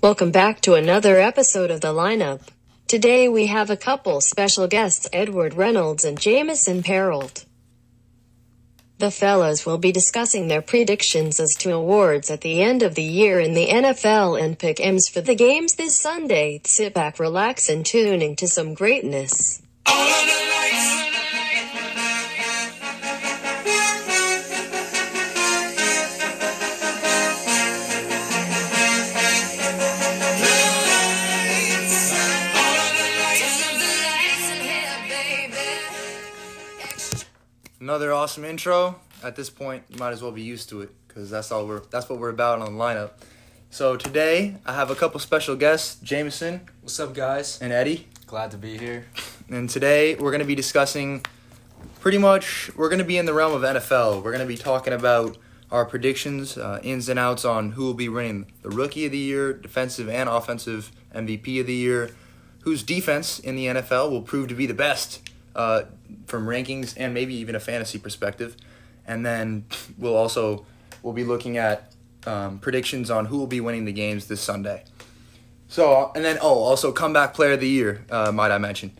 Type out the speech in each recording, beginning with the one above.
Welcome back to another episode of The Lineup. Today we have a couple special guests, Edward Reynolds and Jameson Perold. The fellas will be discussing their predictions as to awards at the end of the year in the NFL and pickems for the games this Sunday. Sit back, relax, and tune into some greatness. Another awesome intro. At this point, you might as well be used to it because that's all we're that's what we're about on the lineup. So today I have a couple special guests, Jameson What's up, guys? and Eddie. Glad to be here. And today we're going to be discussing pretty much, we're going to be in the realm of NFL. We're going to be talking about our predictions, uh, ins and outs on who will be winning the Rookie of the Year, Defensive and Offensive MVP of the Year, whose defense in the NFL will prove to be the best uh, from rankings and maybe even a fantasy perspective. And then we'll also we'll be looking at um, predictions on who will be winning the games this Sunday. So, and then, oh, also comeback player of the year, uh, might I mention.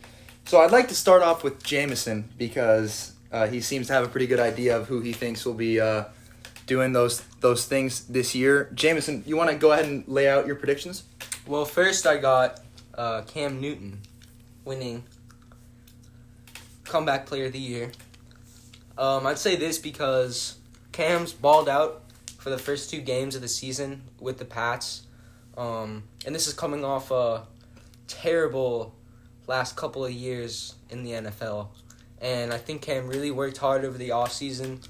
So, I'd like to start off with Jameson because uh, he seems to have a pretty good idea of who he thinks will be uh, doing those those things this year. Jameson, you want to go ahead and lay out your predictions? Well, first I got uh, Cam Newton winning comeback player of the year. Um, I'd say this because Cam's balled out for the first two games of the season with the Pats, um, and this is coming off a terrible last couple of years in the NFL. And I think Cam really worked hard over the offseason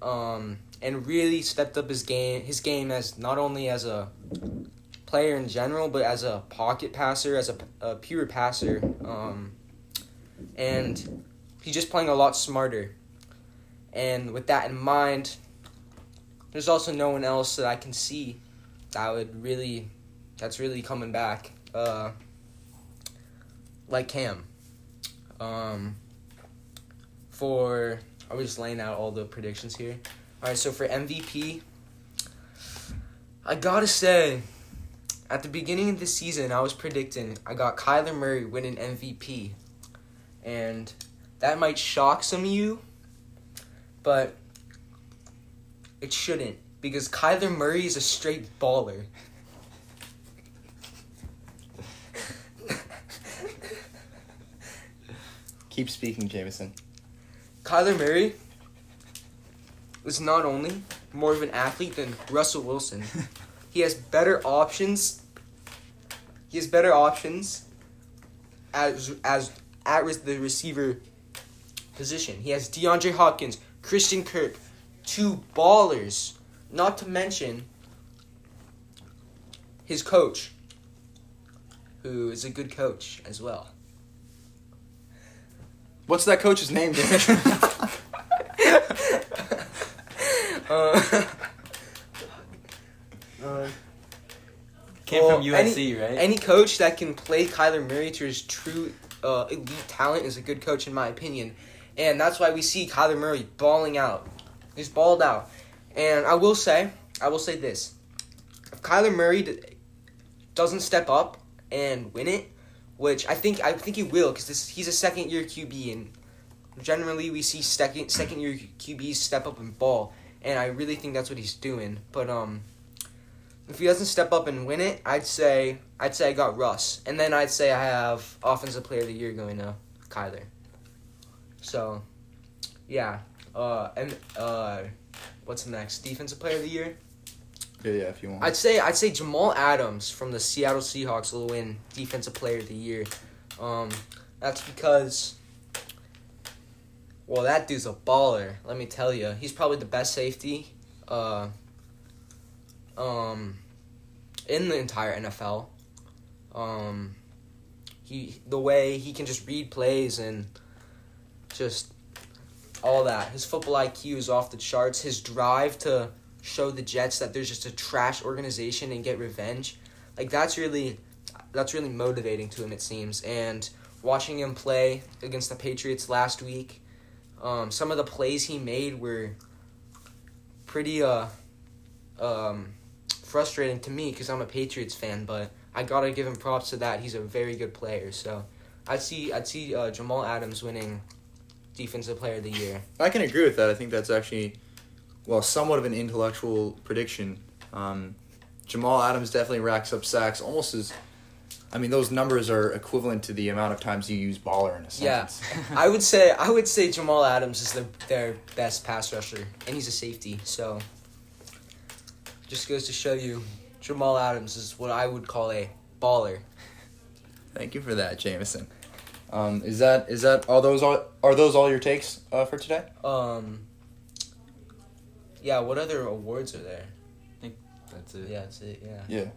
um, and really stepped up his game his game as not only as a player in general, but as a pocket passer, as a, a pure passer. Um, and he's just playing a lot smarter. And with that in mind, there's also no one else that I can see that would really, that's really coming back, uh, like Cam. Um, for, are we just laying out all the predictions here? All right, so for MVP, I gotta say, at the beginning of the season, I was predicting I got Kyler Murray winning MVP, and that might shock some of you, but it shouldn't because Kyler Murray is a straight baller. Keep speaking, Jameson. Kyler Murray was not only more of an athlete than Russell Wilson. he has better options. He has better options as as at res- the receiver position. He has DeAndre Hopkins, Christian Kirk, two ballers. Not to mention his coach, who is a good coach as well. What's that coach's name, Jameson? Uh, uh, Came Well, from USC, any, right? Any coach that can play Kyler Murray to his true uh, elite talent is a good coach, in my opinion. And that's why we see Kyler Murray balling out. He's balled out. And I will say, I will say this: if Kyler Murray doesn't step up and win it, which I think I think he will, because he's a second year QB, and generally we see second second year QBs step up and ball, and I really think that's what he's doing. But um, if he doesn't step up and win it, I'd say I'd say I got Russ, and then I'd say I have offensive player of the year going to Kyler. So, yeah, uh, and uh, what's next? Defensive player of the year. yeah, yeah, if you want. I'd say I'd say Jamal Adams from the Seattle Seahawks will win Defensive Player of the Year. Um, that's because, well, that dude's a baller. Let me tell you, he's probably the best safety, uh, um, in the entire NFL. Um, he the way he can just read plays and just all that. His football IQ is off the charts. His drive to show the Jets that there's just a trash organization and get revenge. Like that's really that's really motivating to him it seems. And watching him play against the Patriots last week, um, some of the plays he made were pretty uh um frustrating to me because I'm a Patriots fan, but I gotta give him props to that. He's a very good player. So I'd see I'd see uh, Jamal Adams winning Defensive Player of the Year. I can agree with that. I think that's actually, well, somewhat of an intellectual prediction. Um, Jamal Adams definitely racks up sacks almost as. I mean, those numbers are equivalent to the amount of times you use baller in a sentence. Yeah. I would say I would say Jamal Adams is the, their best pass rusher, and he's a safety. So just goes to show you, Jamal Adams is what I would call a baller. Thank you for that, Jameson. Um, is that is that are those all are those all your takes uh, for today? Um. Yeah, what other awards are there? That's it. Yeah, that's it. Yeah. Yeah.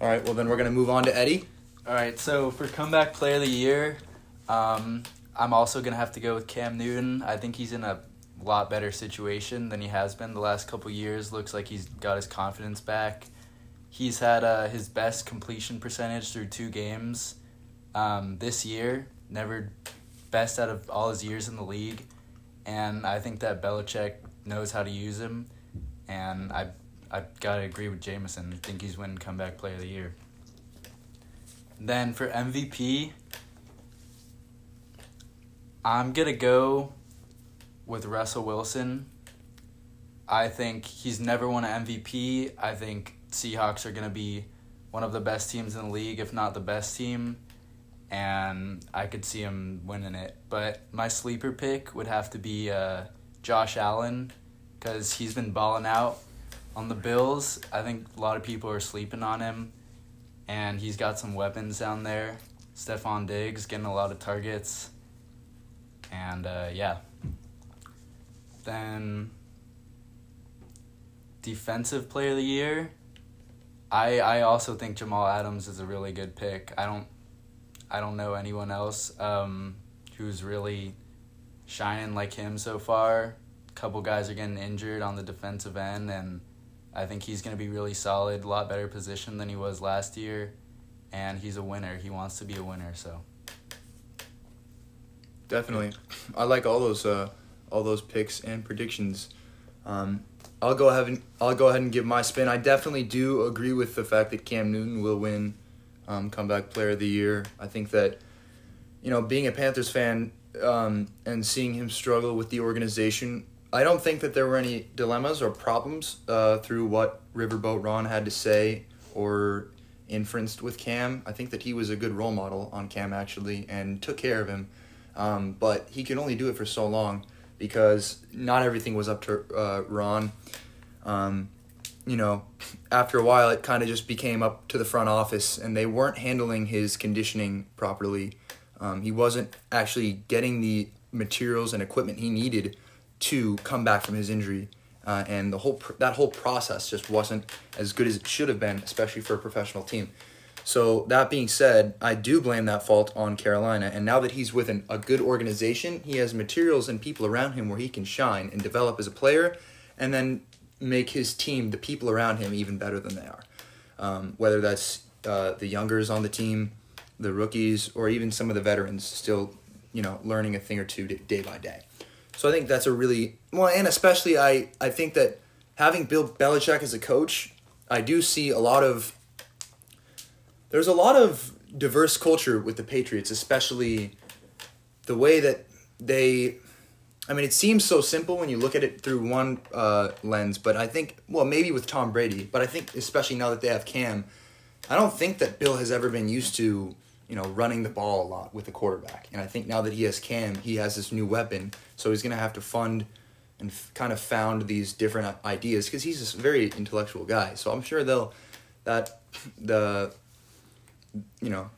All right. Well, then we're gonna move on to Eddie. All right, so for comeback player of the year, um, I'm also gonna have to go with Cam Newton. I think he's in a lot better situation than he has been the last couple years. Looks like he's got his confidence back. He's had uh, his best completion percentage through two games um, this year. Never best out of all his years in the league, and I think that Belichick knows how to use him. And I I gotta agree with Jameson. I think he's winning comeback player of the year. Then for MVP, I'm gonna go with Russell Wilson. I think he's never won an MVP. I think Seahawks are gonna be one of the best teams in the league, if not the best team, and I could see him winning it. But my sleeper pick would have to be uh, Josh Allen, because he's been balling out on the Bills. I think a lot of people are sleeping on him and he's got some weapons down there. Stefon Diggs getting a lot of targets. And uh, yeah. Then defensive player of the year. I I also think Jamal Adams is a really good pick. I don't I don't know anyone else um, who's really shining like him so far. A couple guys are getting injured on the defensive end and I think he's going to be really solid, a lot better position than he was last year, and he's a winner. He wants to be a winner, so. Definitely, I like all those uh, all those picks and predictions. Um, I'll go ahead and I'll go ahead and give my spin. I definitely do agree with the fact that Cam Newton will win um, comeback player of the year. I think that you know being a Panthers fan um, and seeing him struggle with the organization, I don't think that there were any dilemmas or problems uh, through what Riverboat Ron had to say or inferenced with Cam. I think that he was a good role model on Cam actually and took care of him. Um, but he could only do it for so long because not everything was up to uh, Ron. Um, you know, after a while, it kind of just became up to the front office, and they weren't handling his conditioning properly. Um, he wasn't actually getting the materials and equipment he needed to come back from his injury, uh, and the whole pr- that whole process just wasn't as good as it should have been, especially for a professional team. So that being said, I do blame that fault on Carolina. And now that he's with an, a good organization, he has materials and people around him where he can shine and develop as a player, and then make his team, the people around him, even better than they are. Um, whether that's uh, the youngers on the team, the rookies, or even some of the veterans, still, you know, learning a thing or two day by day. So I think that's a really well, and especially I I think that having Bill Belichick as a coach, I do see a lot of there's a lot of diverse culture with the Patriots, especially the way that they. I mean, it seems so simple when you look at it through one uh, lens, but I think, well, maybe with Tom Brady, but I think especially now that they have Cam, I don't think that Bill has ever been used to, you know, running the ball a lot with the quarterback. And I think now that he has Cam, he has this new weapon, so he's going to have to fund and f- kind of found these different ideas because he's a very intellectual guy. So I'm sure they'll that the you know,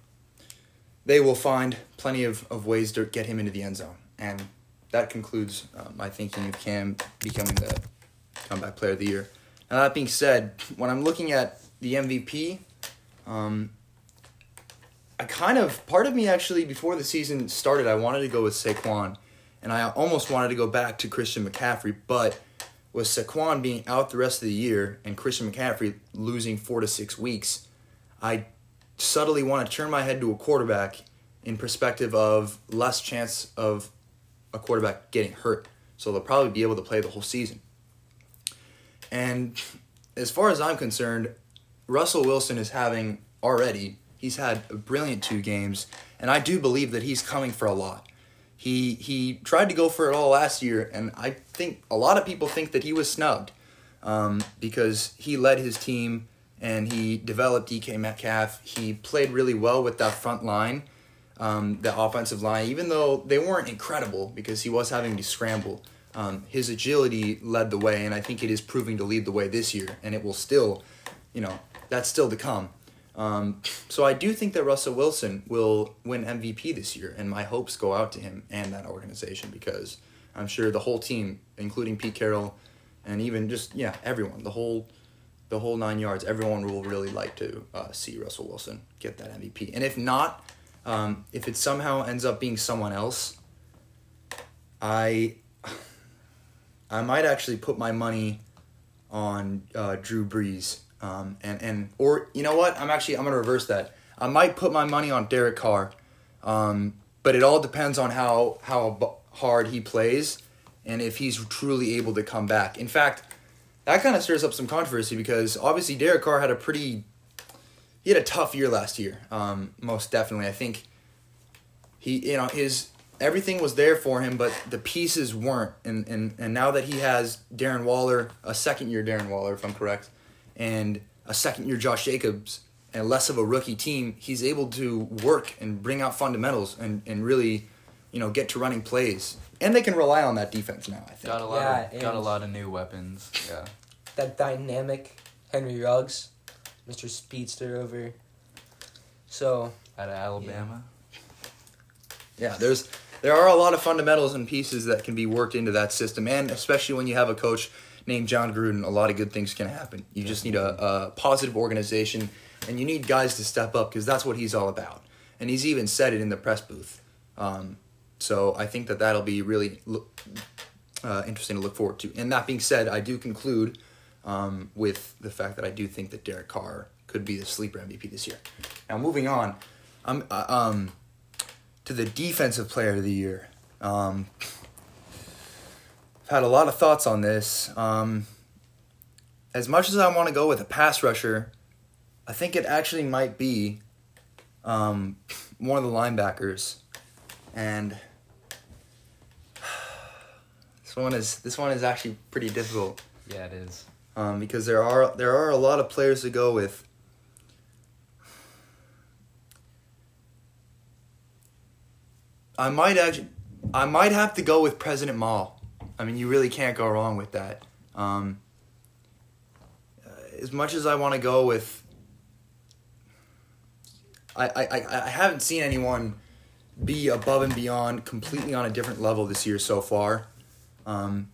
they will find plenty of, of ways to get him into the end zone. And that concludes uh, my thinking of Cam becoming the comeback player of the year. Now, that being said, when I'm looking at the MVP, um, I kind of, part of me actually, before the season started, I wanted to go with Saquon. And I almost wanted to go back to Christian McCaffrey, but with Saquon being out the rest of the year and Christian McCaffrey losing four to six weeks, I subtly want to turn my head to a quarterback in perspective of less chance of a quarterback getting hurt. So they'll probably be able to play the whole season. And as far as I'm concerned, Russell Wilson is having already. He's had a brilliant two games, and I do believe that he's coming for a lot. He he tried to go for it all last year, and I think a lot of people think that he was snubbed um, because he led his team and he developed DK Metcalf. He played really well with that front line, um, the offensive line, even though they weren't incredible because he was having to scramble. Um, his agility led the way, and I think it is proving to lead the way this year, and it will still, you know, that's still to come. Um, so I do think that Russell Wilson will win MVP this year, and my hopes go out to him and that organization because I'm sure the whole team, including Pete Carroll, and even just yeah everyone, the whole the whole nine yards, everyone will really like to uh, see Russell Wilson get that MVP. And if not, um, if it somehow ends up being someone else, I I might actually put my money on uh, Drew Brees. Um, and, and or you know what? I'm actually I'm gonna reverse that. I might put my money on Derek Carr, um, but it all depends on how how hard he plays and if he's truly able to come back. In fact, that kind of stirs up some controversy because obviously Derek Carr had a pretty he had a tough year last year. Um, most definitely, I think he you know his everything was there for him, but the pieces weren't. And and and now that he has Darren Waller, a second year Darren Waller, if I'm correct, and a second year Josh Jacobs, and less of a rookie team, he's able to work and bring out fundamentals and and really, you know, get to running plays. And they can rely on that defense now. I think. Got a lot Yeah, of got a lot of new weapons. Yeah. That dynamic Henry Ruggs, Mr. Speedster over. So Out of Alabama. Yeah, there's there are a lot of fundamentals and pieces that can be worked into that system, and especially when you have a coach named Jon Gruden, a lot of good things can happen. You just need a, a positive organization, and you need guys to step up because that's what he's all about. And he's even said it in the press booth. Um, so I think that that'll be really uh, interesting to look forward to. And that being said, I do conclude um, with the fact that I do think that Derek Carr could be the sleeper MVP this year. Now moving on, um, uh, um, to the defensive player of the year. Um, I've had a lot of thoughts on this. Um, as much as I want to go with a pass rusher, I think it actually might be um, one of the linebackers, and this one is this one is actually pretty difficult Yeah, it is. um, because there are there are a lot of players to go with. I might actually, I might have to go with President Mall. I mean, you really can't go wrong with that. Um, as much as I want to go with, I, I I haven't seen anyone be above and beyond completely on a different level this year so far. Um,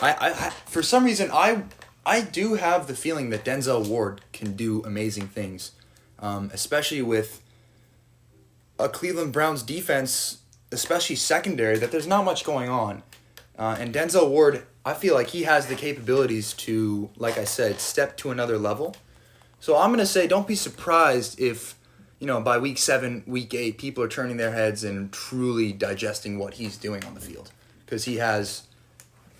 I, I, I for some reason I I do have the feeling that Denzel Ward can do amazing things, um, especially with a Cleveland Browns defense, especially secondary. That there's not much going on, uh, and Denzel Ward, I feel like he has the capabilities to, like I said, step to another level. So I'm gonna say, don't be surprised if, you know, by week seven, week eight, people are turning their heads and truly digesting what he's doing on the field, because he has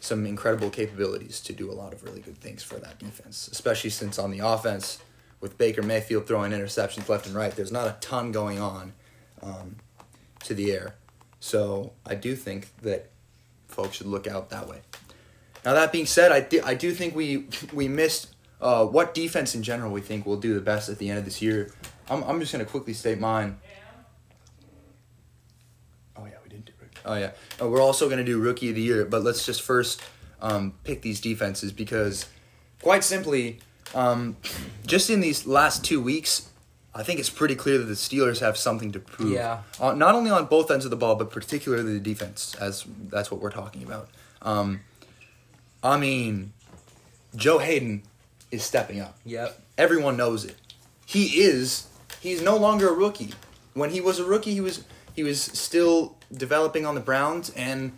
some incredible capabilities to do a lot of really good things for that defense, especially since on the offense, with Baker Mayfield throwing interceptions left and right, there's not a ton going on um, to the air. So I do think that folks should look out that way. Now that being said, I do, I do think we we missed uh, what defense in general we think will do the best at the end of this year. I'm, I'm just gonna quickly state mine. Oh yeah, we didn't do rookie. Oh yeah, uh, we're also gonna do rookie of the year, but let's just first um, pick these defenses because, quite simply, um, just in these last two weeks, I think it's pretty clear that the Steelers have something to prove. Yeah. Uh, not only on both ends of the ball, but particularly the defense, as that's what we're talking about. Um, I mean, Joe Haden is stepping up. yep. Everyone knows it. He is. He's no longer a rookie. When he was a rookie, he was he was still developing on the Browns, and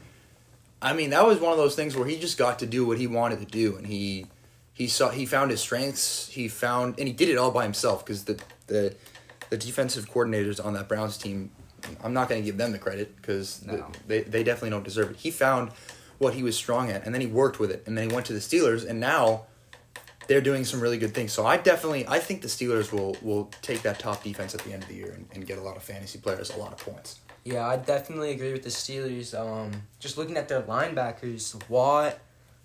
I mean that was one of those things where he just got to do what he wanted to do, and he he saw he found his strengths. He found and he did it all by himself because the the the defensive coordinators on that Browns team. I'm not going to give them the credit because No. they they definitely don't deserve it. He found what he was strong at, and then he worked with it, and then he went to the Steelers, and now they're doing some really good things. So I definitely I think the Steelers will will take that top defense at the end of the year and, and get a lot of fantasy players, a lot of points. Yeah, I definitely agree with the Steelers. Um, just looking at their linebackers, Watt,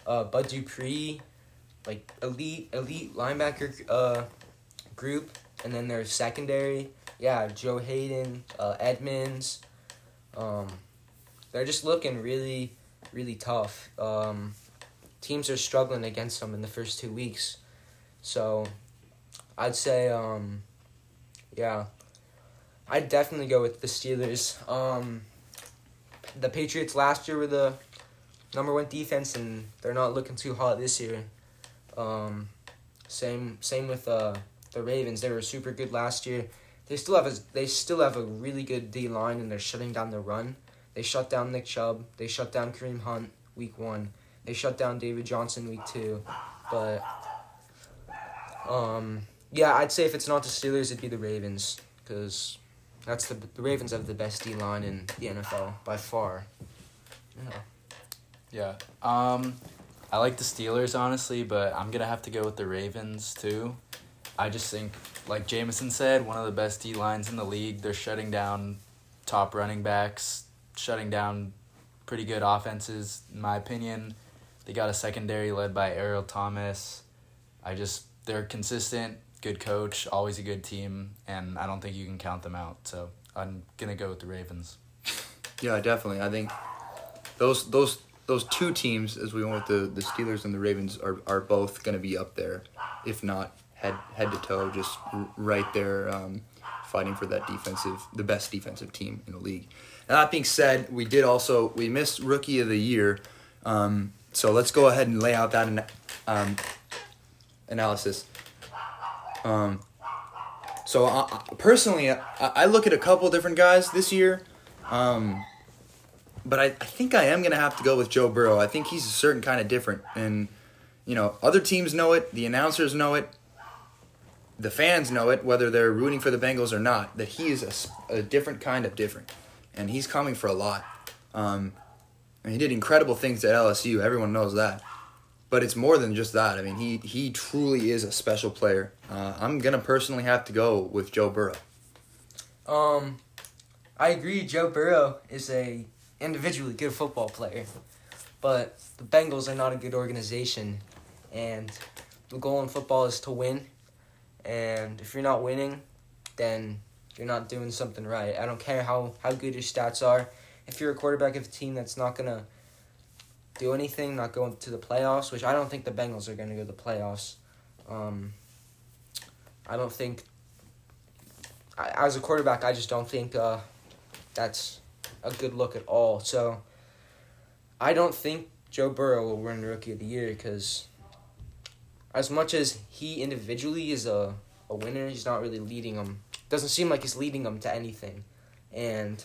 uh, Bud Dupree, like elite elite linebacker uh, group, and then their secondary. Yeah, Joe Haden, uh, Edmunds. Um, they're just looking really, really tough. Um, teams are struggling against them in the first two weeks, so I'd say, um, yeah, I'd definitely go with the Steelers. Um, the Patriots last year were the number one defense, and they're not looking too hot this year. Um, same same with uh, the Ravens. They were super good last year. They still have a they still have a really good D line, and they're shutting down the run. They shut down Nick Chubb. They shut down Kareem Hunt week one. They shut down David Johnson week two, but um, yeah, I'd say if it's not the Steelers, it'd be the Ravens because that's the the Ravens have the best D line in the NFL by far. Yeah. Yeah. Um, I like the Steelers honestly, but I'm gonna have to go with the Ravens too. I just think, like Jameson said, one of the best D lines in the league. They're shutting down top running backs, shutting down pretty good offenses, in my opinion. They got a secondary led by Earl Thomas. I just they're consistent, good coach, always a good team, and I don't think you can count them out. So I'm gonna go with the Ravens. Yeah, definitely. I think those those those two teams, as we went with the, the Steelers and the Ravens, are, are both to be up there, if not head head to toe, just right there, um, fighting for that defensive, the best defensive team in the league. Now that being said, we did also we missed Rookie of the Year, um, so let's go ahead and lay out that um, analysis. Um, so I, personally, I, I look at a couple different guys this year. Um, but I, I think I am gonna have to go with Joe Burrow. I think he's a certain kind of different, and you know, other teams know it, the announcers know it, the fans know it, whether they're rooting for the Bengals or not. That he is a, a different kind of different, and he's coming for a lot. Um, and he did incredible things at LSU. Everyone knows that, but it's more than just that. I mean, he he truly is a special player. Uh, I'm gonna personally have to go with Joe Burrow. Um, I agree. Joe Burrow is a individually good football player, but the Bengals are not a good organization, and the goal in football is to win. And if you're not winning, then you're not doing something right. I don't care how how good your stats are. If you're a quarterback of a team that's not gonna do anything, not going to the playoffs, which I don't think the Bengals are gonna go to the playoffs. Um, I don't think I, as a quarterback, I just don't think uh, that's a good look at all. So I don't think Joe Burrow will win Rookie of the Year because as much as he individually is a, a winner, he's not really leading them. Doesn't seem like he's leading them to anything. And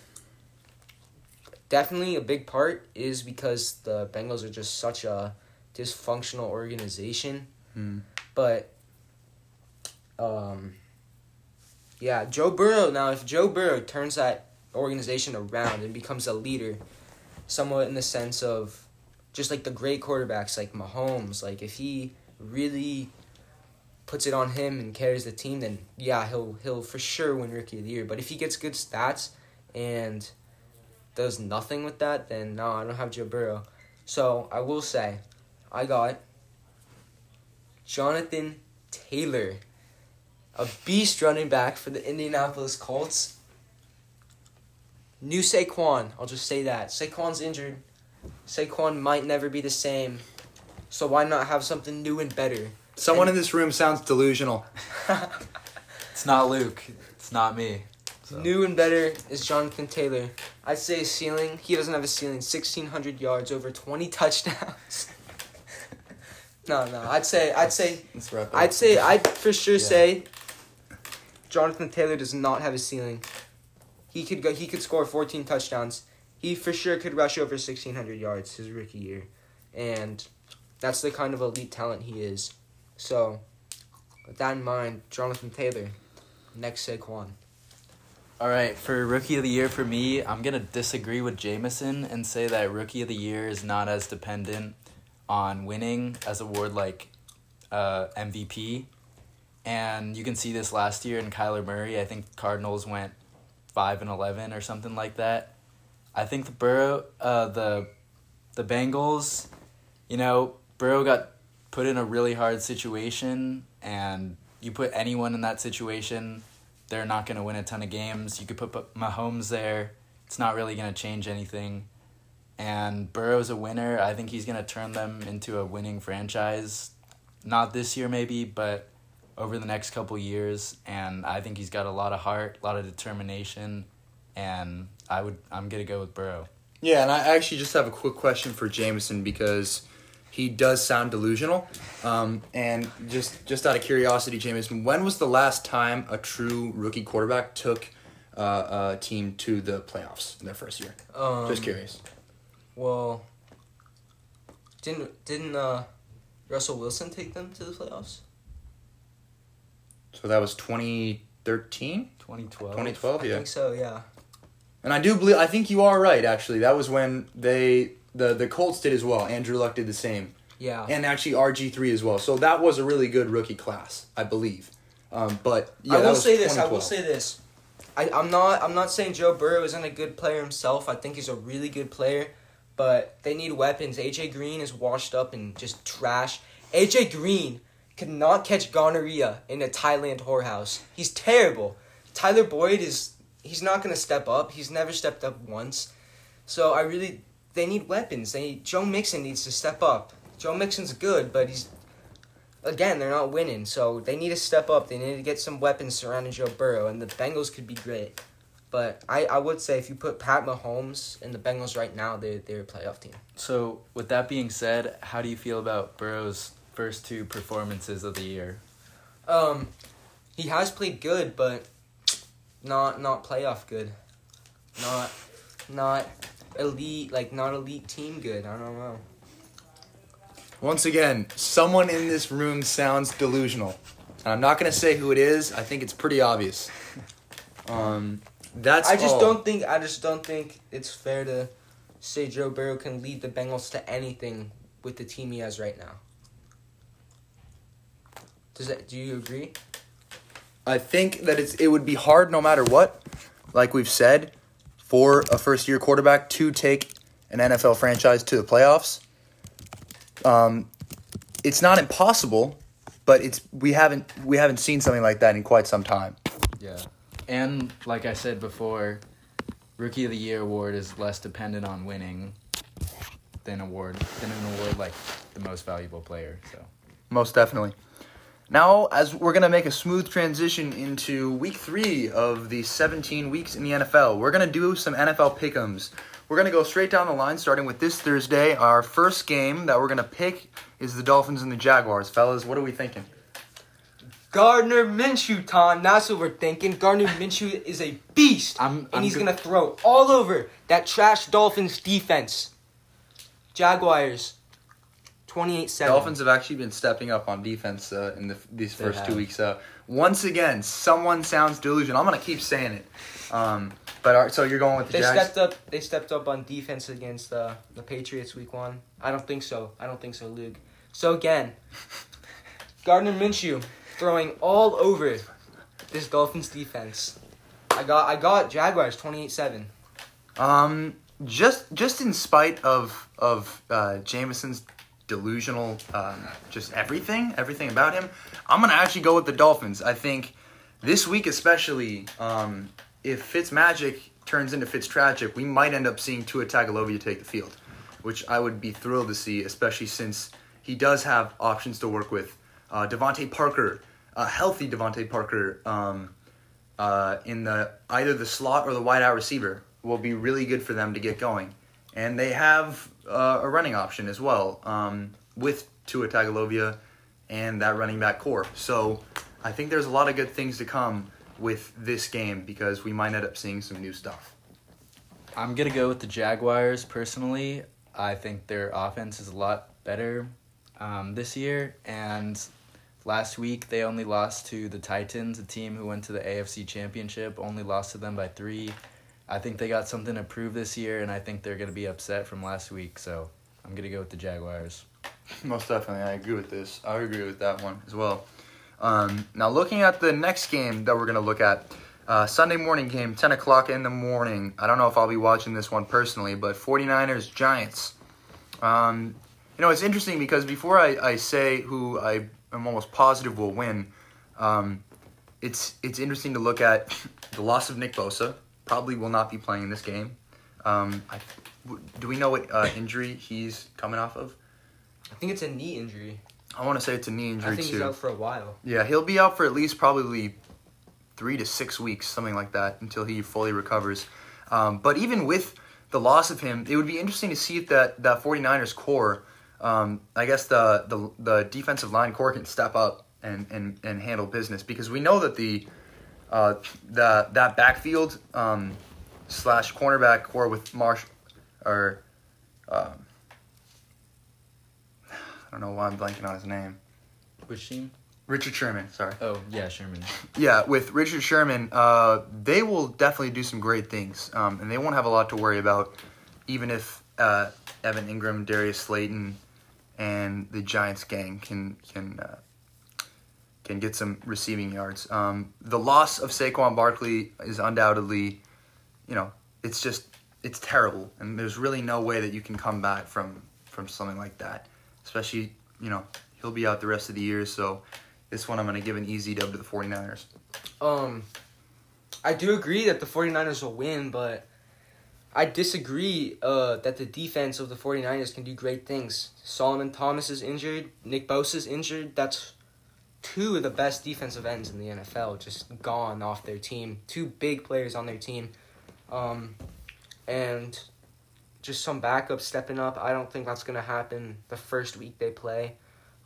definitely a big part is because the Bengals are just such a dysfunctional organization. Hmm. But um yeah, Joe Burrow now if Joe Burrow turns that organization around and becomes a leader somewhat in the sense of just like the great quarterbacks like Mahomes, like if he really puts it on him and carries the team then yeah, he'll he'll for sure win rookie of the year. But if he gets good stats and does nothing with that, then no, I don't have Joe Burrow. So I will say, I got Jonathan Taylor, a beast running back for the Indianapolis Colts. New Saquon, I'll just say that. Saquon's injured. Saquon might never be the same. So why not have something new and better? Someone in this room sounds delusional. It's not Luke. It's not me. So. New and better is Jonathan Taylor. I'd say ceiling, he doesn't have a ceiling, 1,600 yards, over 20 touchdowns. no, no, I'd say, I'd say, Let's wrap I'd say, I'd for sure Yeah. say Jonathan Taylor does not have a ceiling. He could go, he could score 14 touchdowns. He for sure could rush over 1,600 yards his rookie year. And that's the kind of elite talent he is. So, with that in mind, Jonathan Taylor, next Saquon. All right, for rookie of the year for me, I'm gonna disagree with Jameson and say that rookie of the year is not as dependent on winning as a award like uh, MVP. And you can see this last year in Kyler Murray. I think Cardinals went five and eleven or something like that. I think the Burrow, uh, the, the Bengals, you know, Burrow got put in a really hard situation, and you put anyone in that situation, they're not going to win a ton of games. You could put, put Mahomes there; it's not really going to change anything. And Burrow's a winner. I think he's going to turn them into a winning franchise. Not this year, maybe, but over the next couple years. And I think he's got a lot of heart, a lot of determination, and I would I'm gonna go with Burrow. Yeah, and I actually just have a quick question for Jameson because he does sound delusional. Um, and just just out of curiosity, Jameson, when was the last time a true rookie quarterback took uh, a team to the playoffs in their first year? Um, just curious. Well, didn't didn't uh, Russell Wilson take them to the playoffs? So that was 2013, 2012. 2012, I yeah. think so. Yeah. And I do believe I think you are right. Actually, that was when they the the Colts did as well. Andrew Luck did the same, Yeah. and actually RG three as well. So that was a really good rookie class, I believe. Um, but yeah, I that will say this. I will say this. I, I'm not. I'm not saying Joe Burrow isn't a good player himself. I think he's a really good player, but they need weapons. AJ Green is washed up and just trash. AJ Green could not catch gonorrhea in a Thailand whorehouse. He's terrible. Tyler Boyd is. He's not gonna step up. He's never stepped up once. So I really. They need weapons. They Joe Mixon needs to step up. Joe Mixon's good, but he's again, they're not winning, so they need to step up. They need to get some weapons surrounding Joe Burrow, and the Bengals could be great. But I, I would say if you put Pat Mahomes in the Bengals right now, they're, they're a playoff team. So, with that being said, how do you feel about Burrow's first two performances of the year? Um, he has played good, but not not playoff good. Not not elite like not elite team good. I don't know. Once again, someone in this room sounds delusional. And I'm not gonna say who it is. I think it's pretty obvious. Um, that's. I just all. don't think I just don't think it's fair to say Joe Burrow can lead the Bengals to anything with the team he has right now. Does that do you agree? I think that it's it would be hard no matter what, like we've said, for a first year quarterback to take an NFL franchise to the playoffs. Um, it's not impossible, but it's we haven't we haven't seen something like that in quite some time. Yeah. And like I said before, Rookie of the Year award is less dependent on winning than award than an award like the most valuable player. So Most definitely. Now, as we're gonna make a smooth transition into week three of the 17 weeks in the NFL, we're gonna do some NFL pickems. We're gonna go straight down the line, starting with this Thursday. Our first game that we're gonna pick is the Dolphins and the Jaguars. Fellas, what are we thinking? Gardner Minshew, Ton. That's what we're thinking. Gardner Minshew is a beast, I'm- and I'm he's gonna throw all over that trash Dolphins defense. Jaguars, twenty-eight seven. Dolphins have actually been stepping up on defense uh, in the, these They first two weeks. Uh, once again, someone sounds delusional. I'm gonna keep saying it. Um, but right, so you're going with the They Jags? stepped up. They stepped up on defense against uh, the Patriots week one. I don't think so. I don't think so, Luke. So again, Gardner Minshew throwing all over this Dolphins defense. I got I got Jaguars twenty eight seven. Um, just just in spite of of uh, Jameson's delusional, um, just everything, everything about him, I'm gonna actually go with the Dolphins. I think this week especially, um, if Fitzmagic turns into Fitztragic, we might end up seeing Tua Tagovailoa take the field, which I would be thrilled to see, especially since he does have options to work with. Uh, DeVante Parker, a healthy DeVante Parker. Um, uh, in the either the slot or the wide out receiver will be really good for them to get going. And they have uh, a running option as well um, with Tua Tagovailoa and that running back core. So I think there's a lot of good things to come with this game because we might end up seeing some new stuff. I'm gonna go with the Jaguars personally. I think their offense is a lot better um, this year, and last week they only lost to the Titans, a team who went to the AFC Championship. Only lost to them by three. I think they got something to prove this year, and I think they're gonna be upset from last week. So I'm gonna go with the Jaguars. Most definitely, I agree with this. I agree with that one as well. Um, now, looking at the next game that we're going to look at, uh, Sunday morning game, 10 o'clock in the morning. I don't know if I'll be watching this one personally, but 49ers Giants. Um, you know, it's interesting because before I, I say who I am almost positive will win, um, it's it's interesting to look at the loss of Nick Bosa. Probably will not be playing in this game. Um, I, do we know what uh, injury he's coming off of? I think it's a knee injury. I want to say it's a knee injury I think too. he's out for a while. Yeah, he'll be out for at least probably three to six weeks, something like that, until he fully recovers. Um, but even with the loss of him, it would be interesting to see if that, that 49ers core, um, I guess the, the the defensive line core can step up and, and, and handle business because we know that the uh, the that backfield um, slash cornerback core with Marsh or um, I don't know why I'm blanking on his name. Which team? Richard Sherman, sorry. Oh yeah, Sherman. Yeah, with Richard Sherman, uh, they will definitely do some great things, um, and they won't have a lot to worry about, even if uh, Evan Engram, Darius Slayton, and the Giants gang can can uh, can get some receiving yards. Um, the loss of Saquon Barkley is undoubtedly, you know, it's just it's terrible, and there's really no way that you can come back from from something like that. Especially, you know, he'll be out the rest of the year, so this one I'm going to give an easy dub to the 49ers. Um, I do agree that the 49ers will win, but I disagree uh, that the defense of the 49ers can do great things. Solomon Thomas is injured. Nick Bosa is injured. That's two of the best defensive ends in the NFL just gone off their team. Two big players on their team. Um, and just some backups stepping up. I don't think that's going to happen the first week they play.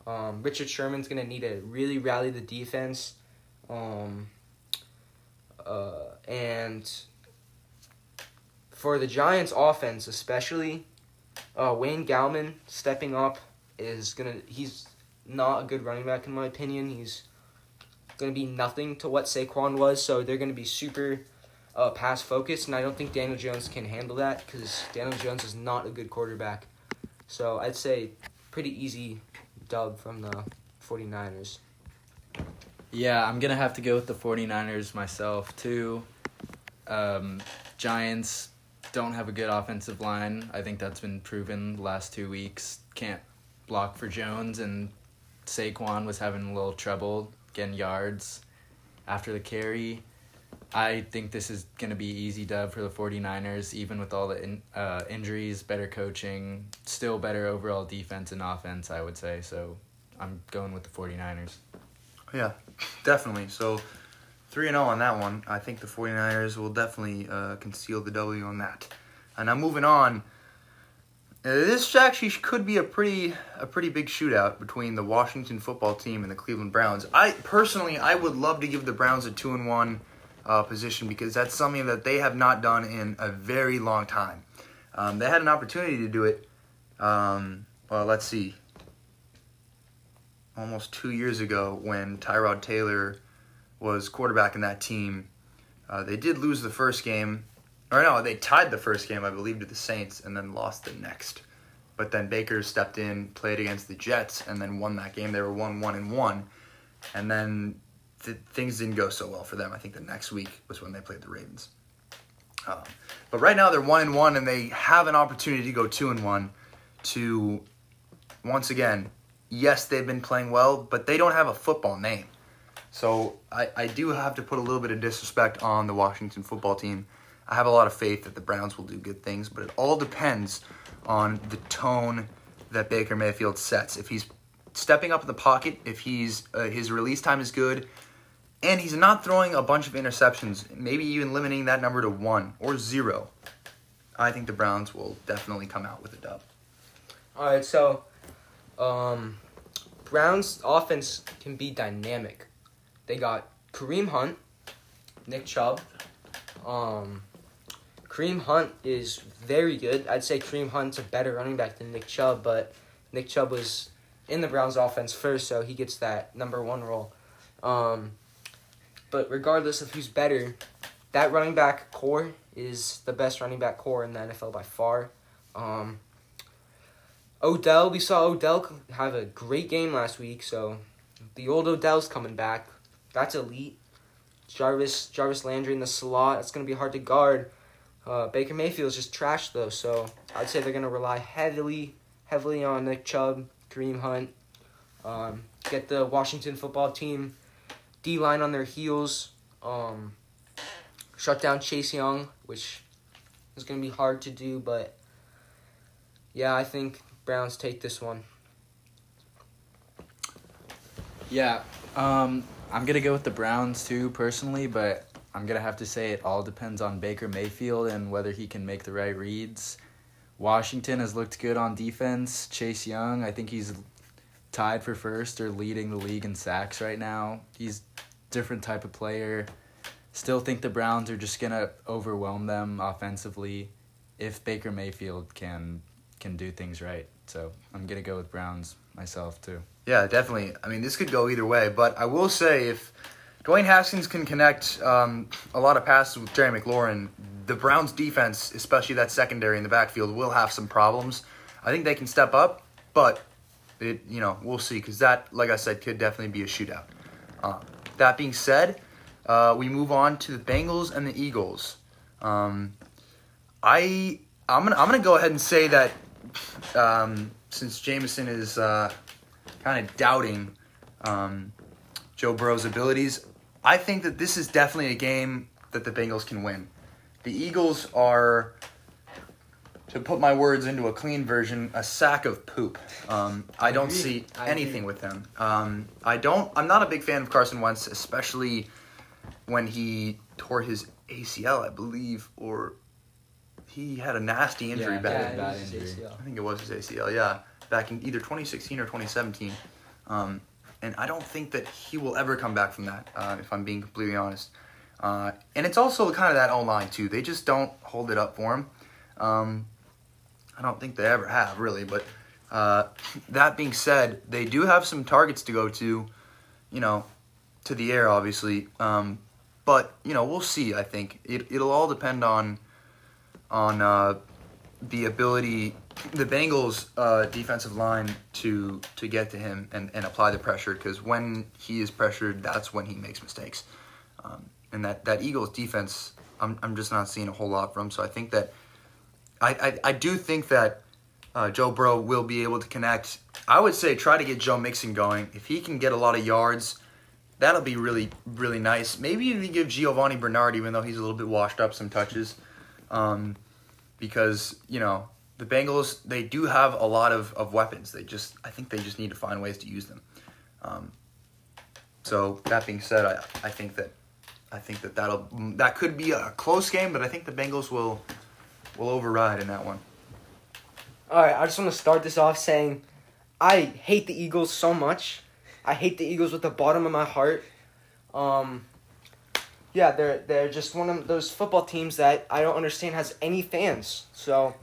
Um, Richard Sherman's going to need to really rally the defense. Um, uh, and for the Giants offense especially, uh, Wayne Gallman stepping up is gonna he's not a good running back in my opinion. He's gonna be nothing to what Saquon was, so they're gonna be super uh, pass focused, and I don't think Daniel Jones can handle that because Daniel Jones is not a good quarterback. So I'd say pretty easy dub from the 49ers. Yeah, I'm gonna have to go with the 49ers myself too. Um, Giants don't have a good offensive line. I think that's been proven the last two weeks. Can't block for Jones, and Saquon was having a little trouble getting yards after the carry. I think this is going to be easy dub for the 49ers, even with all the in, uh, injuries, better coaching, still better overall defense and offense, I would say. So I'm going with the 49ers. Yeah, definitely. So 3 and 0 on that one. I think the 49ers will definitely uh, conceal the W on that. And now moving on. Uh, This actually could be a pretty a pretty big shootout between the Washington football team and the Cleveland Browns. I personally I would love to give the Browns a 2 and 1 uh, position because that's something that they have not done in a very long time. Um, they had an opportunity to do it. Um, well, let's see. Almost two years ago, when Tyrod Taylor was quarterback in that team, uh, they did lose the first game. Or no, they tied the first game, I believe, to the Saints, and then lost the next. But then Baker stepped in, played against the Jets, and then won that game. They were one, one, and one. And then th- things didn't go so well for them. I think the next week was when they played the Ravens. Um, but right now they're one and one, and they have an opportunity to go two and one. To once again, yes, they've been playing well, but they don't have a football name. So I, I do have to put a little bit of disrespect on the Washington football team. I have a lot of faith that the Browns will do good things, but it all depends on the tone that Baker Mayfield sets. If he's stepping up in the pocket, if he's uh, his release time is good, and he's not throwing a bunch of interceptions, maybe even limiting that number to one or zero, I think the Browns will definitely come out with a dub. All right, so um, Browns offense can be dynamic. They got Kareem Hunt, Nick Chubb. Um, Kareem Hunt is very good. I'd say Kareem Hunt's a better running back than Nick Chubb, but Nick Chubb was in the Browns offense first, so he gets that number one role. Um, but regardless of who's better, that running back core is the best running back core in the NFL by far. Um, Odell, we saw Odell have a great game last week, so the old Odell's coming back. That's elite. Jarvis Jarvis Landry in the slot. That's gonna be hard to guard. Uh, Baker Mayfield's just trash though, so I'd say they're gonna rely heavily, heavily on Nick Chubb, Kareem Hunt. Um, get the Washington football team D line on their heels. Um, shut down Chase Young, which is gonna be hard to do, but yeah, I think Browns take this one. Yeah, um, I'm gonna go with the Browns too personally, but I'm gonna have to say it all depends on Baker Mayfield and whether he can make the right reads. Washington has looked good on defense. Chase Young, I think he's tied for first or leading the league in sacks right now. He's different type of player. Still think the Browns are just gonna overwhelm them offensively if Baker Mayfield can can do things right. So I'm gonna go with Browns myself too. Yeah, definitely. I mean, this could go either way, but I will say if Dwayne Haskins can connect um, a lot of passes with Terry McLaurin, the Browns' defense, especially that secondary in the backfield, will have some problems. I think they can step up, but it you know we'll see because that, like I said, could definitely be a shootout. Uh, that being said, uh, we move on to the Bengals and the Eagles. Um, I I'm gonna I'm gonna go ahead and say that um, since Jameson is uh, kind of doubting um, Joe Burrow's abilities, I think that this is definitely a game that the Bengals can win. The Eagles are, to put my words into a clean version, a sack of poop. Um, I don't see anything with them. Um, I don't. I'm not a big fan of Carson Wentz, especially when he tore his ACL, I believe, or he had a nasty injury Yeah, back. yeah, bad injury. I think it was his ACL, yeah, back in either 2016 or 2017. Um, and I don't think that he will ever come back from that, uh, if I'm being completely honest. Uh, and it's also kind of that O line, too. They just don't hold it up for him. Um, I don't think they ever have, really. But uh, that being said, they do have some targets to go to, you know, to the air, obviously. Um, but, you know, we'll see, I think. It, it'll all depend on on uh, the ability, the Bengals' uh, defensive line to to get to him and, and apply the pressure. Because when he is pressured, that's when he makes mistakes. Um, and that, that Eagles defense, I'm I'm just not seeing a whole lot from. So I think that I I, I do think that uh, Joe Burrow will be able to connect. I would say try to get Joe Mixon going. If he can get a lot of yards, that'll be really really nice. Maybe even give Giovani Bernard, even though he's a little bit washed up, some touches um, because you know the Bengals they do have a lot of, of weapons. They just I think they just need to find ways to use them. Um, so that being said, I, I think that I think that that'll that could be a close game, but I think the Bengals will will override in that one. All right, I just want to start this off saying I hate the Eagles so much. I hate the Eagles with the bottom of my heart. Um, yeah, they're they're just one of those football teams that I don't understand has any fans. So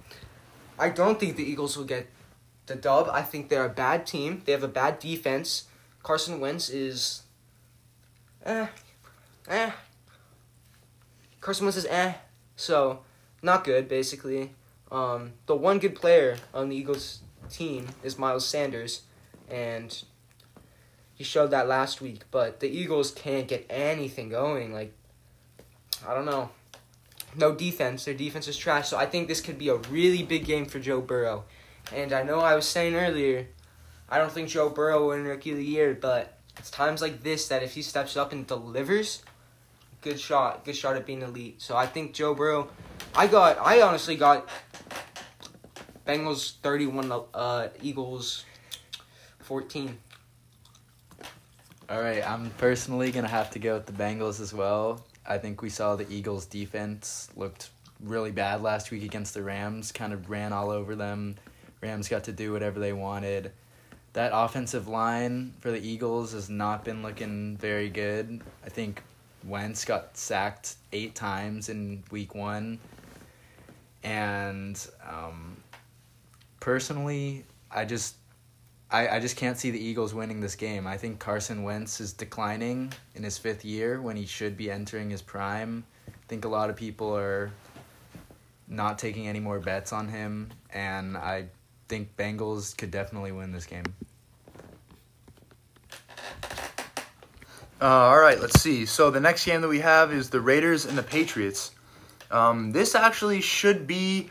I don't think the Eagles will get the dub. I think they're a bad team. They have a bad defense. Carson Wentz is eh eh. Carson Wentz is eh. So not good basically. Um, the one good player on the Eagles team is Miles Sanders, and he showed that last week. But the Eagles can't get anything going. Like, I don't know. No defense. Their defense is trash. So I think this could be a really big game for Joe Burrow. And I know I was saying earlier, I don't think Joe Burrow will win Rookie of the Year, but it's times like this that if he steps up and delivers, good shot, good shot at being elite. So I think Joe Burrow. I got. I honestly got Bengals thirty-one. Uh, Eagles fourteen. All right, I'm personally gonna have to go with the Bengals as well. I think we saw the Eagles' defense looked really bad last week against the Rams. Kind of ran all over them. Rams got to do whatever they wanted. That offensive line for the Eagles has not been looking very good. I think Wentz got sacked eight times in Week One, and um, personally, I just I, I just can't see the Eagles winning this game. I think Carson Wentz is declining in his fifth year when he should be entering his prime. I think a lot of people are not taking any more bets on him, and I think Bengals could definitely win this game. Uh, all right, let's see. So the next game that we have is the Raiders and the Patriots. Um, this actually should be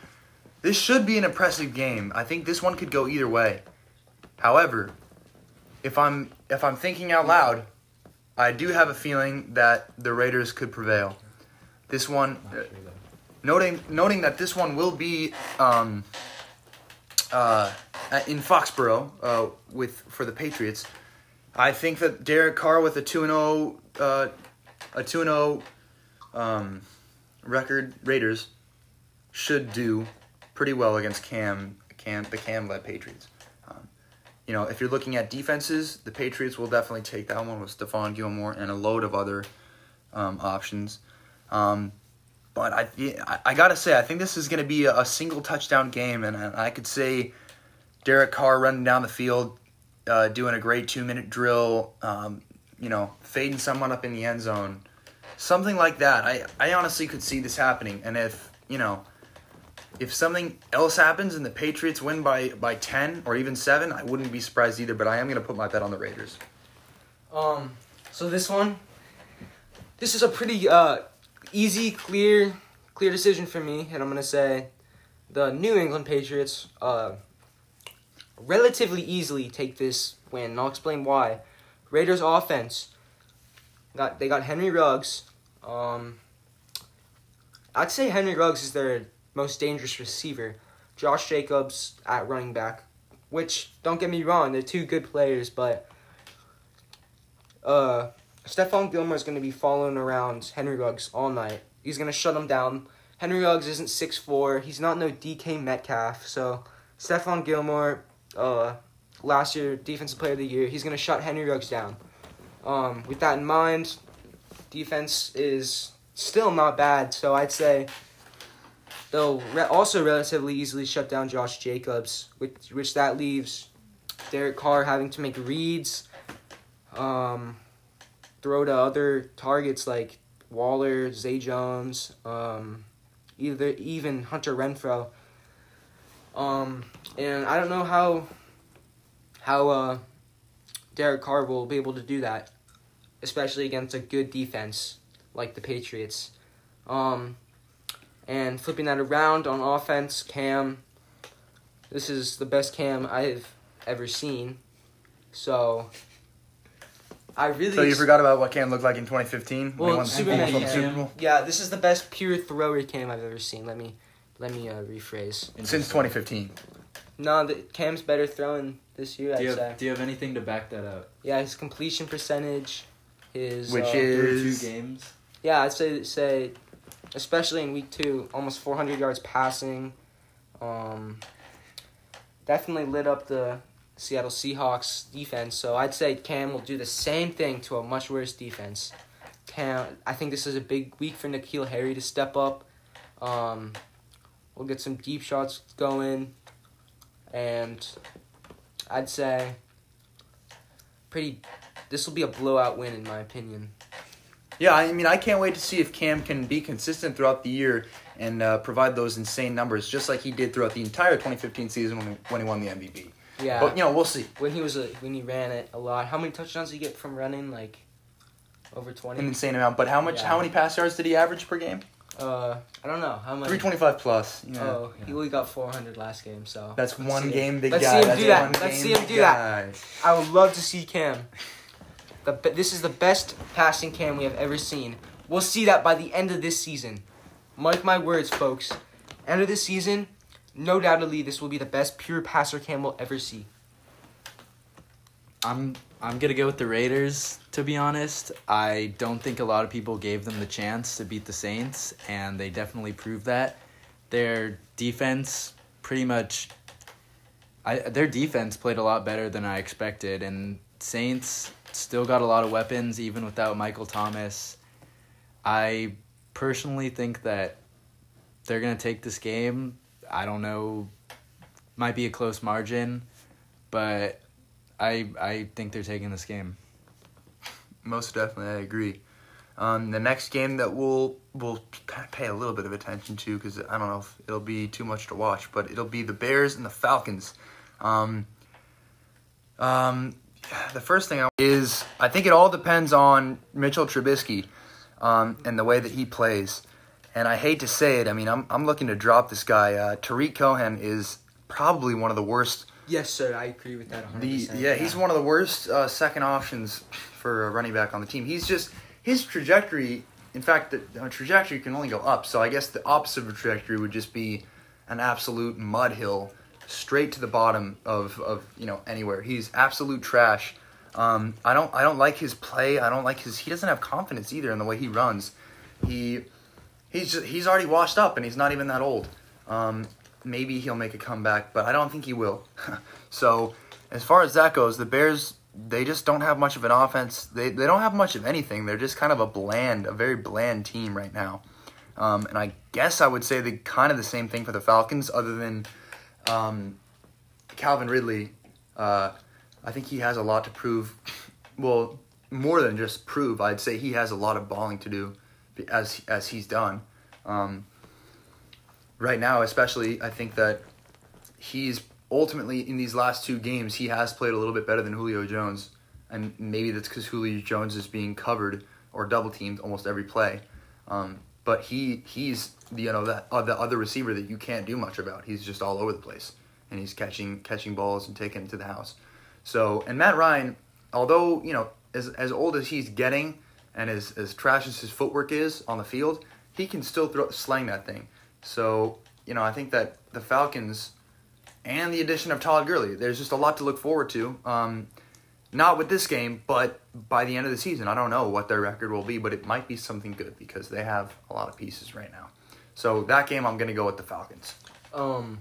this should be an impressive game. I think this one could go either way. However, if I'm if I'm thinking out loud, I do have a feeling that the Raiders could prevail. This one, uh, noting noting that this one will be um, uh, in Foxborough uh, with for the Patriots. I think that Derek Carr with a two and zero uh, a two and zero um, record Raiders should do pretty well against Cam Cam the Cam led Patriots. You know, if you're looking at defenses, the Patriots will definitely take that one with Stephon Gilmore and a load of other um, options. Um, but I, I, gotta say, I think this is gonna be a, single touchdown game, and I, I could say Derek Carr running down the field, uh, doing a great two minute drill, um, you know, fading someone up in the end zone, something like that. I, I honestly could see this happening, and if you know, if something else happens and the Patriots win by by ten or even seven, I wouldn't be surprised either. But I am gonna put my bet on the Raiders. Um, so this one, this is a pretty uh easy, clear, clear decision for me, and I'm gonna say the New England Patriots uh relatively easily take this win. And I'll explain why. Raiders offense got they got Henry Ruggs. Um, I'd say Henry Ruggs is their most dangerous receiver. Josh Jacobs at running back, which don't get me wrong, they're two good players, but uh, Stephon Gilmore is going to be following around Henry Ruggs all night. He's going to shut him down. Henry Ruggs isn't 6'4". He's not no DK Metcalf. So Stephon Gilmore, uh, last year defensive player of the year, he's going to shut Henry Ruggs down. Um, with that in mind, defense is still not bad. So I'd say they'll re- also relatively easily shut down Josh Jacobs, which which that leaves Derek Carr having to make reads, um, throw to other targets like Waller, Zay Jones, um, either even Hunter Renfrow. Um, and I don't know how how uh, Derek Carr will be able to do that, especially against a good defense like the Patriots. Um, and flipping that around on offense, Cam. This is the best Cam I've ever seen. So I really So you ex- forgot about what Cam looked like in 2015 when Well, he won the Superman Super Bowl Super Bowl? Yeah, this is the best pure thrower Cam I've ever seen. Let me let me uh, rephrase. Since 2015. No, the, Cam's better throwing this year. Do I'd you, say. have, do you have anything to back that up? Yeah, his completion percentage, his Which uh, is- Through two games. yeah, I'd say say, especially in week two, almost 400 yards passing. Um, definitely lit up the Seattle Seahawks defense. So I'd say Cam will do the same thing to a much worse defense. Cam, I think this is a big week for N'Keal Harry to step up. Um, we'll get some deep shots going, and I'd say pretty. This will be a blowout win in my opinion. Yeah, I mean, I can't wait to see if Cam can be consistent throughout the year and uh, provide those insane numbers, just like he did throughout the entire 2015 season when he, when he won the MVP. Yeah. But you know, we'll see. when he was a when he ran it a lot. How many touchdowns did he get from running? Like over twenty. An insane amount. But how much? Yeah. How many pass yards did he average per game? Uh, I don't know how much. 325 plus. You know. Oh, he only got four hundred last game. So That's one game, big Let's guy. see him do that. Let's see him do that. I would love to see Cam. The this is the best passing Cam we have ever seen. We'll see that by the end of this season. Mark my words, folks. End of this season, no doubtedly, this will be the best pure passer Cam we'll ever see. I'm I'm gonna go with the Raiders. To be honest, I don't think a lot of people gave them the chance to beat the Saints, and they definitely proved that. Their defense, pretty much, I their defense played a lot better than I expected, and Saints still got a lot of weapons even without Michael Thomas. I personally think that they're gonna take this game. I don't know, might be a close margin, but I I think they're taking this game. Most definitely, I agree. Um, the next game that we'll we'll pay a little bit of attention to because I don't know if it'll be too much to watch, but it'll be the Bears and the Falcons. Um, um, the first thing I is I think it all depends on Mitchell Trubisky um, and the way that he plays. And I hate to say it, I mean I'm I'm looking to drop this guy. Uh, Tarik Cohen is probably one of the worst. Yes, sir. I agree with that 100%. The, yeah, he's one of the worst uh, second options for a running back on the team. He's just his trajectory. In fact, the, the trajectory can only go up. So I guess the opposite of a trajectory would just be an absolute mud hill straight to the bottom of, of you know anywhere. He's absolute trash. Um, I don't I don't like his play. I don't like his. He doesn't have confidence either in the way he runs. He he's just, he's already washed up and he's not even that old. Um, maybe he'll make a comeback, but I don't think he will. so as far as that goes, the Bears they just don't have much of an offense. They they don't have much of anything. They're just kind of a bland, a very bland team right now. Um, and I guess I would say the kind of the same thing for the Falcons, other than um, Calvin Ridley. Uh, I think he has a lot to prove. Well, more than just prove, I'd say he has a lot of balling to do, as as he's done. Um, right now, especially, I think that he's ultimately in these last two games he has played a little bit better than Julio Jones, and maybe that's because Julio Jones is being covered or double teamed almost every play. Um, but he he's you know that uh, the other receiver that you can't do much about. He's just all over the place, and he's catching catching balls and taking them to the house. So and Matt Ryan, although you know as as old as he's getting, and as as trash as his footwork is on the field, he can still throw slang that thing. So you know I think that the Falcons and the addition of Todd Gurley. There's just a lot to look forward to. Um, not with this game, but by the end of the season, I don't know what their record will be, but it might be something good because they have a lot of pieces right now. So that game, I'm to go with the Falcons. Um,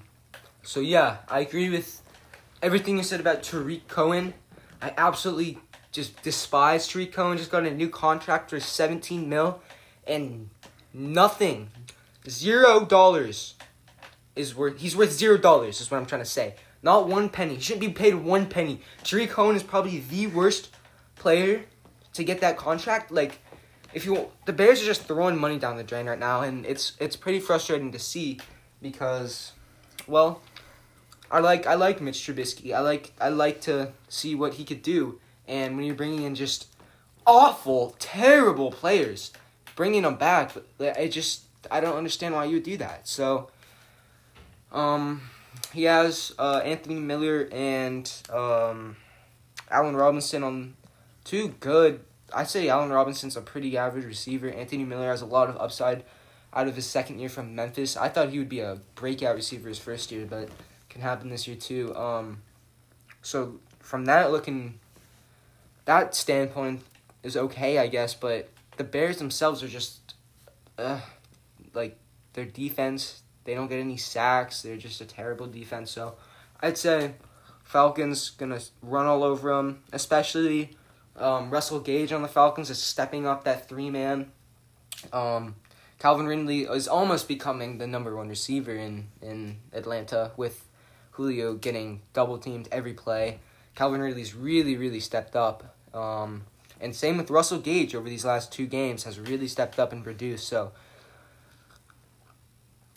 so yeah, I agree with everything you said about Tarik Cohen. I absolutely just despise Tarik Cohen. Just got a new contract for 17 mil, and nothing, zero dollars is worth he's worth zero dollars is what I'm trying to say. Not one penny. He shouldn't be paid one penny. Tarik Cohen is probably the worst player to get that contract. Like if you the Bears are just throwing money down the drain right now and it's it's pretty frustrating to see because well I like I like Mitch Trubisky. I like I like to see what he could do and when you're bringing in just awful, terrible players, bringing them back, I just I don't understand why you would do that. So um, he has uh, Anthony Miller and um, Allen Robinson on two good. I'd say Allen Robinson's a pretty average receiver. Anthony Miller has a lot of upside out of his second year from Memphis. I thought he would be a breakout receiver his first year, but can happen this year too. Um, so from that looking, that standpoint is okay, I guess. But the Bears themselves are just, uh, like their defense they don't get any sacks. They're just a terrible defense. So I'd say Falcons gonna run all over them. Especially um, Russell Gage on the Falcons is stepping up that three man. Um, Calvin Ridley is almost becoming the number one receiver in in Atlanta with Julio getting double teamed every play. Calvin Ridley's really really stepped up. Um, and same with Russell Gage over these last two games has really stepped up and produced. So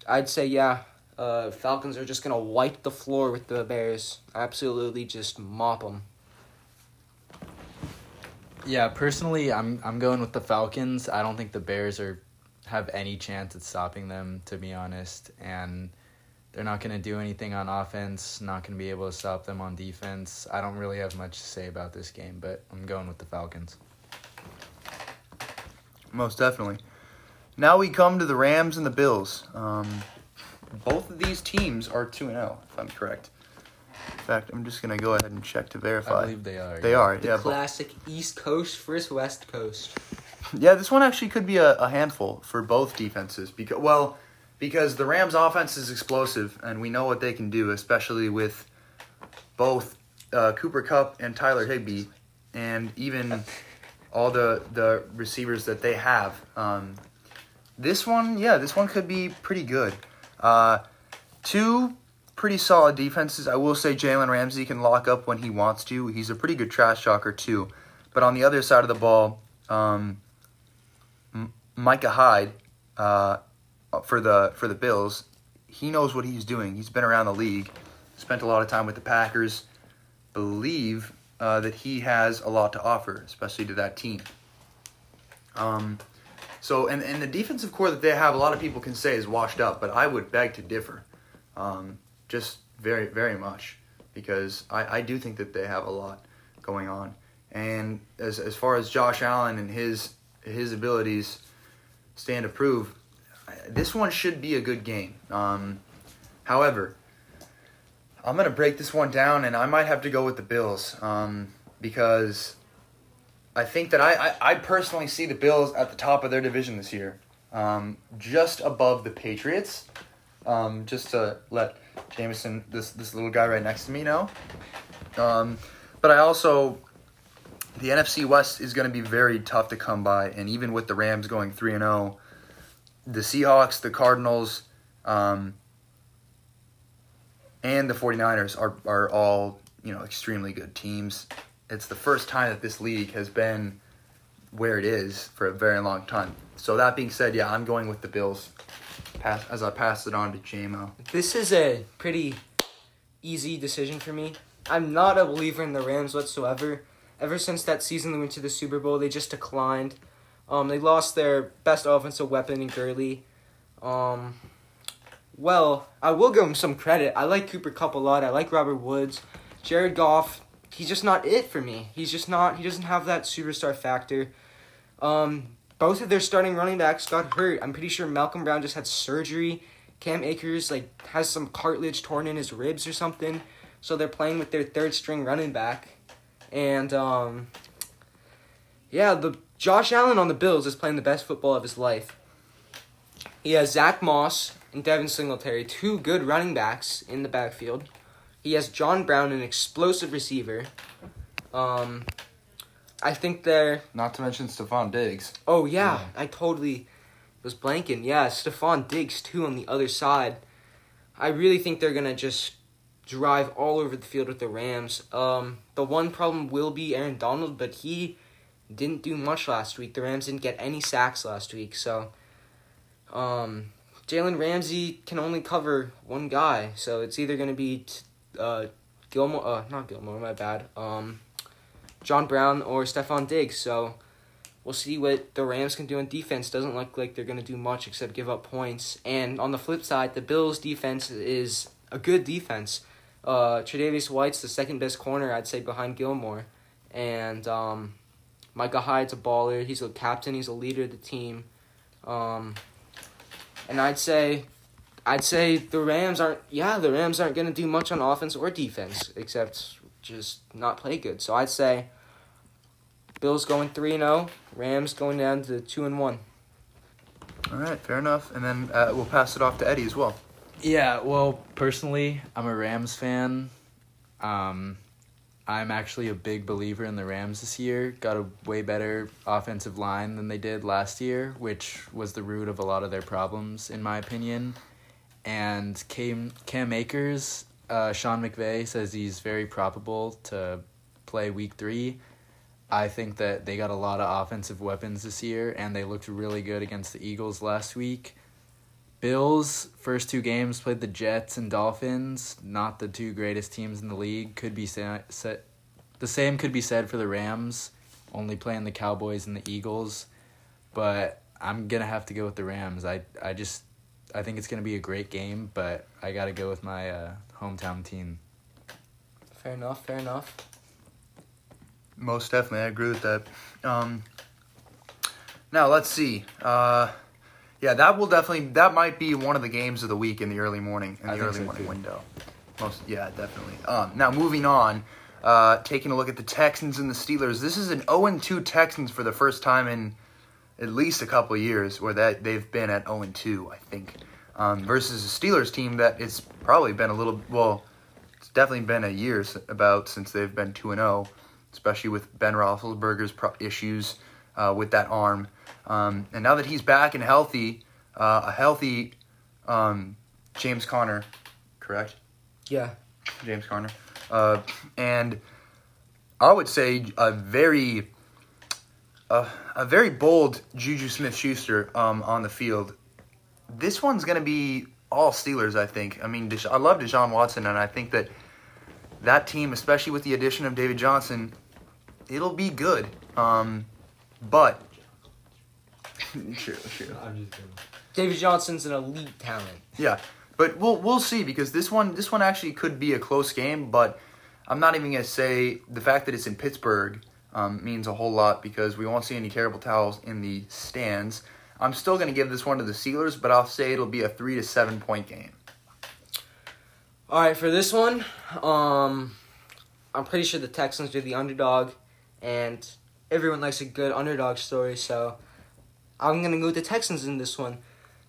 I'd say yeah. Uh, Falcons are just gonna wipe the floor with the Bears. Absolutely, just mop them. Yeah, personally, I'm I'm going with the Falcons. I don't think the Bears are have any chance at stopping them, to be honest. And they're not going to do anything on offense. Not going to be able to stop them on defense. I don't really have much to say about this game, but I'm going with the Falcons. Most definitely. Now we come to the Rams and the Bills. Um, both of these teams are 2 and 0, if I'm correct. In fact, I'm just going to go ahead and check to verify. I believe they are. They yeah. are, The yeah. but- classic East Coast versus West Coast. Yeah, this one actually could be a, a handful for both defenses. Because well, because the Rams' offense is explosive, and we know what they can do, especially with both uh, Cooper Kupp and Tyler Higbee, and even all the the receivers that they have. Um, this one, yeah, this one could be pretty good. Uh, two pretty solid defenses. I will say Jalen Ramsey can lock up when he wants to. He's a pretty good trash talker too. But on the other side of the ball, um, Micah Hyde uh, for the for the Bills, he knows what he's doing. He's been around the league, spent a lot of time with the Packers. Believe uh, that he has a lot to offer, especially to that team. Um, so, and, and the defensive core that they have, a lot of people can say is washed up, but I would beg to differ, um, just very, very much, because I, I do think that they have a lot going on. And as, as far as Josh Allen and his his abilities stand to prove, this one should be a good game. Um, however, I'm gonna break this one down, and I might have to go with the Bills um, because I think that I, I, I personally see the Bills at the top of their division this year, um, just above the Patriots. Um, just to let Jameson, this this little guy right next to me, now. Um, but I also, the NFC West is going to be very tough to come by, and even with the Rams going three and zero, the Seahawks, the Cardinals, um, and the 49ers are are all you know extremely good teams. It's the first time that this league has been where it is for a very long time. So that being said, yeah, I'm going with the Bills. Pass, as I pass it on to JMO. This is a pretty easy decision for me. I'm not a believer in the Rams whatsoever. Ever since that season they went to the Super Bowl, they just declined. Um, they lost their best offensive weapon in Gurley. Um, well, I will give him some credit. I like Cooper Kupp a lot. I like Robert Woods. Jared Goff, he's just not it for me. He's just not. He doesn't have that superstar factor. Um, both of their starting running backs got hurt. I'm pretty sure Malcolm Brown just had surgery. Cam Akers like has some cartilage torn in his ribs or something. So they're playing with their third string running back. And um yeah, the Josh Allen on the Bills is playing the best football of his life. He has Zack Moss and Devin Singletary, two good running backs in the backfield. He has John Brown, an explosive receiver. Um, I think they're. Not to mention Stefon Diggs. Oh yeah, I totally was blanking. Yeah, Stefon Diggs too on the other side. I really think they're gonna just drive all over the field with the Rams. Um, the one problem will be Aaron Donald, but he didn't do much last week. The Rams didn't get any sacks last week, so um, Jalen Ramsey can only cover one guy, so it's either gonna be t- uh, Gilmore, uh, not Gilmore, my bad. Um, John Brown or Stefon Diggs. So we'll see what the Rams can do on defense. Doesn't look like they're gonna do much except give up points. And on the flip side, the Bills' defense is a good defense. Uh, Tre'Davious White's the second best corner, I'd say, behind Gilmore, and um, Micah Hyde's a baller. He's a captain. He's a leader of the team. Um, and I'd say, I'd say the Rams aren't. Yeah, the Rams aren't gonna do much on offense or defense except just not play good. So I'd say, Bills going three and zero. Rams going down to two and one. All right, fair enough. And then uh, we'll pass it off to Eddie as well. Yeah, well, personally, I'm a Rams fan. Um, I'm actually a big believer in the Rams this year. Got a way better offensive line than they did last year, which was the root of a lot of their problems, in my opinion. And Cam, Cam Akers, uh, Sean McVay says he's very probable to play week three. I think that they got a lot of offensive weapons this year, and they looked really good against the Eagles last week. Bills first two games played the Jets and Dolphins, not the two greatest teams in the league. Could be sa- set. The same could be said for the Rams, only playing the Cowboys and the Eagles. But I'm gonna have to go with the Rams. I I just I think it's gonna be a great game, but I gotta go with my uh, hometown team. Fair enough. Fair enough. Most definitely, I agree with that. Um, now let's see. Uh, yeah, that will definitely that might be one of the games of the week in the early morning in I the think early so, morning too. window. Most yeah, definitely. Um, now moving on, uh, taking a look at the Texans and the Steelers. This is an 0 2 Texans for the first time in at least a couple of years, where that they've been at 0 2, I think. Um, versus a Steelers team that it's probably been a little well, it's definitely been a year about since they've been 2 and 0, especially with Ben Roethlisberger's pro- issues uh, with that arm. Um, and now that he's back and healthy, uh, a healthy um, James Conner, correct? Yeah. James Conner. Uh, and I would say a very a, a very bold Juju Smith Schuster um, on the field. This one's going to be all Steelers, I think. I mean, Desha- I love Deshaun Watson, and I think that that team, especially with the addition of David Johnson, it'll be good. Um, but. true, true. David Johnson's an elite talent. Yeah, but we'll we'll see because this one this one actually could be a close game. But I'm not even gonna say the fact that it's in Pittsburgh um, means a whole lot because we won't see any terrible towels in the stands. I'm still gonna give this one to the Steelers, but I'll say it'll be a three to seven point game. All right, for this one, um, I'm pretty sure the Texans are the underdog, and everyone likes a good underdog story. So I'm gonna go with the Texans in this one.